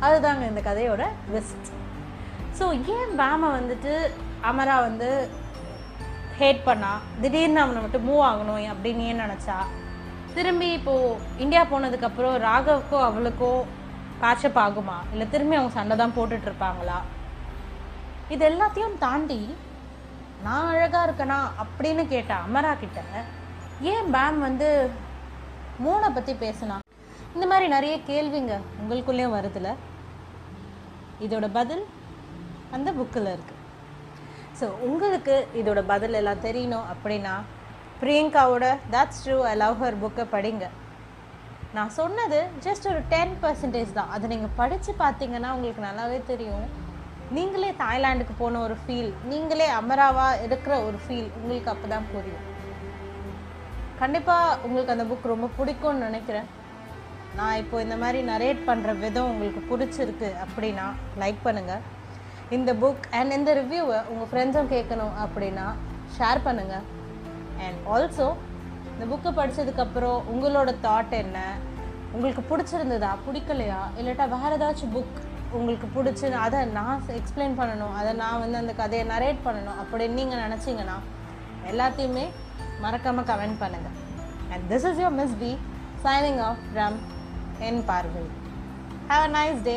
அதுதாங்க இந்த கதையோட ட்விஸ்ட் ஸோ ஏன் பேமை வந்துட்டு அமரா வந்து ஹேட் பண்ணா? திடீர்னு அவனை மட்டும் மூவ் ஆகணும் அப்படின்னு ஏன் நினச்சா? திரும்பி இப்போது இந்தியா போனதுக்கப்புறம் ராகவுக்கோ அவளுக்கோ பேச்சப் ஆகுமா? இல்லை திரும்பி அவங்க சண்டை தான் போட்டுட்ருப்பாங்களா இது எல்லாத்தையும் தாண்டி நான் அழகாக இருக்கனா அப்படின்னு கேட்ட அமரா கிட்ட ஏன் மேம் வந்து மூனை பற்றி பேசினா? இந்த மாதிரி நிறைய கேள்விங்க உங்களுக்குள்ளேயும் வருதுல. இதோட பதில் அந்த புக்கில் இருக்குது ஸோ உங்களுக்கு இதோட பதில் எல்லாம் தெரியணும் அப்படின்னா பிரியங்காவோட that's true I love her புக்கை படிங்க. நான் சொன்னது ஜஸ்ட் ஒரு டென் பர்சன்டேஜ் தான். அதை நீங்கள் படித்து பார்த்தீங்கன்னா உங்களுக்கு நல்லாவே தெரியும். நீங்களே தாய்லாந்துக்கு போன ஒரு ஃபீல் நீங்களே அமராவா இருக்கிற ஒரு ஃபீல் உங்களுக்கு அப்போ தான் புரியும். கண்டிப்பாக உங்களுக்கு அந்த புக் ரொம்ப பிடிக்கும்னு நினைக்கிறேன். நான் இப்போ இந்த மாதிரி நரேட் பண்ணுற விதம் உங்களுக்கு பிடிச்சிருக்கு அப்படின்னா லைக் பண்ணுங்கள் இந்த புக் அண்ட் இந்த ரிவ்யூவை உங்கள் ஃப்ரெண்ட்ஸும் கேட்கணும் அப்படின்னா ஷேர் பண்ணுங்கள் அண்ட் ஆல்சோ இந்த புக்கை படித்ததுக்கப்புறம் உங்களோட தாட் என்ன? உங்களுக்கு பிடிச்சிருந்ததா? பிடிக்கலையா? இல்லாட்டா வேறு ஏதாச்சும் புக் உங்களுக்கு பிடிச்சி அதை நான் எக்ஸ்பிளைன் பண்ணணும். அதை நான் வந்து அந்த கதையை நரேட் பண்ணணும். அப்படின்னு நீங்கள் நினச்சிங்கன்னா எல்லாத்தையுமே மறக்காமல் கமெண்ட் பண்ணுங்கள் and this is your Miss B signing off from என் பார்வை ஹாவ் அ நைஸ் டே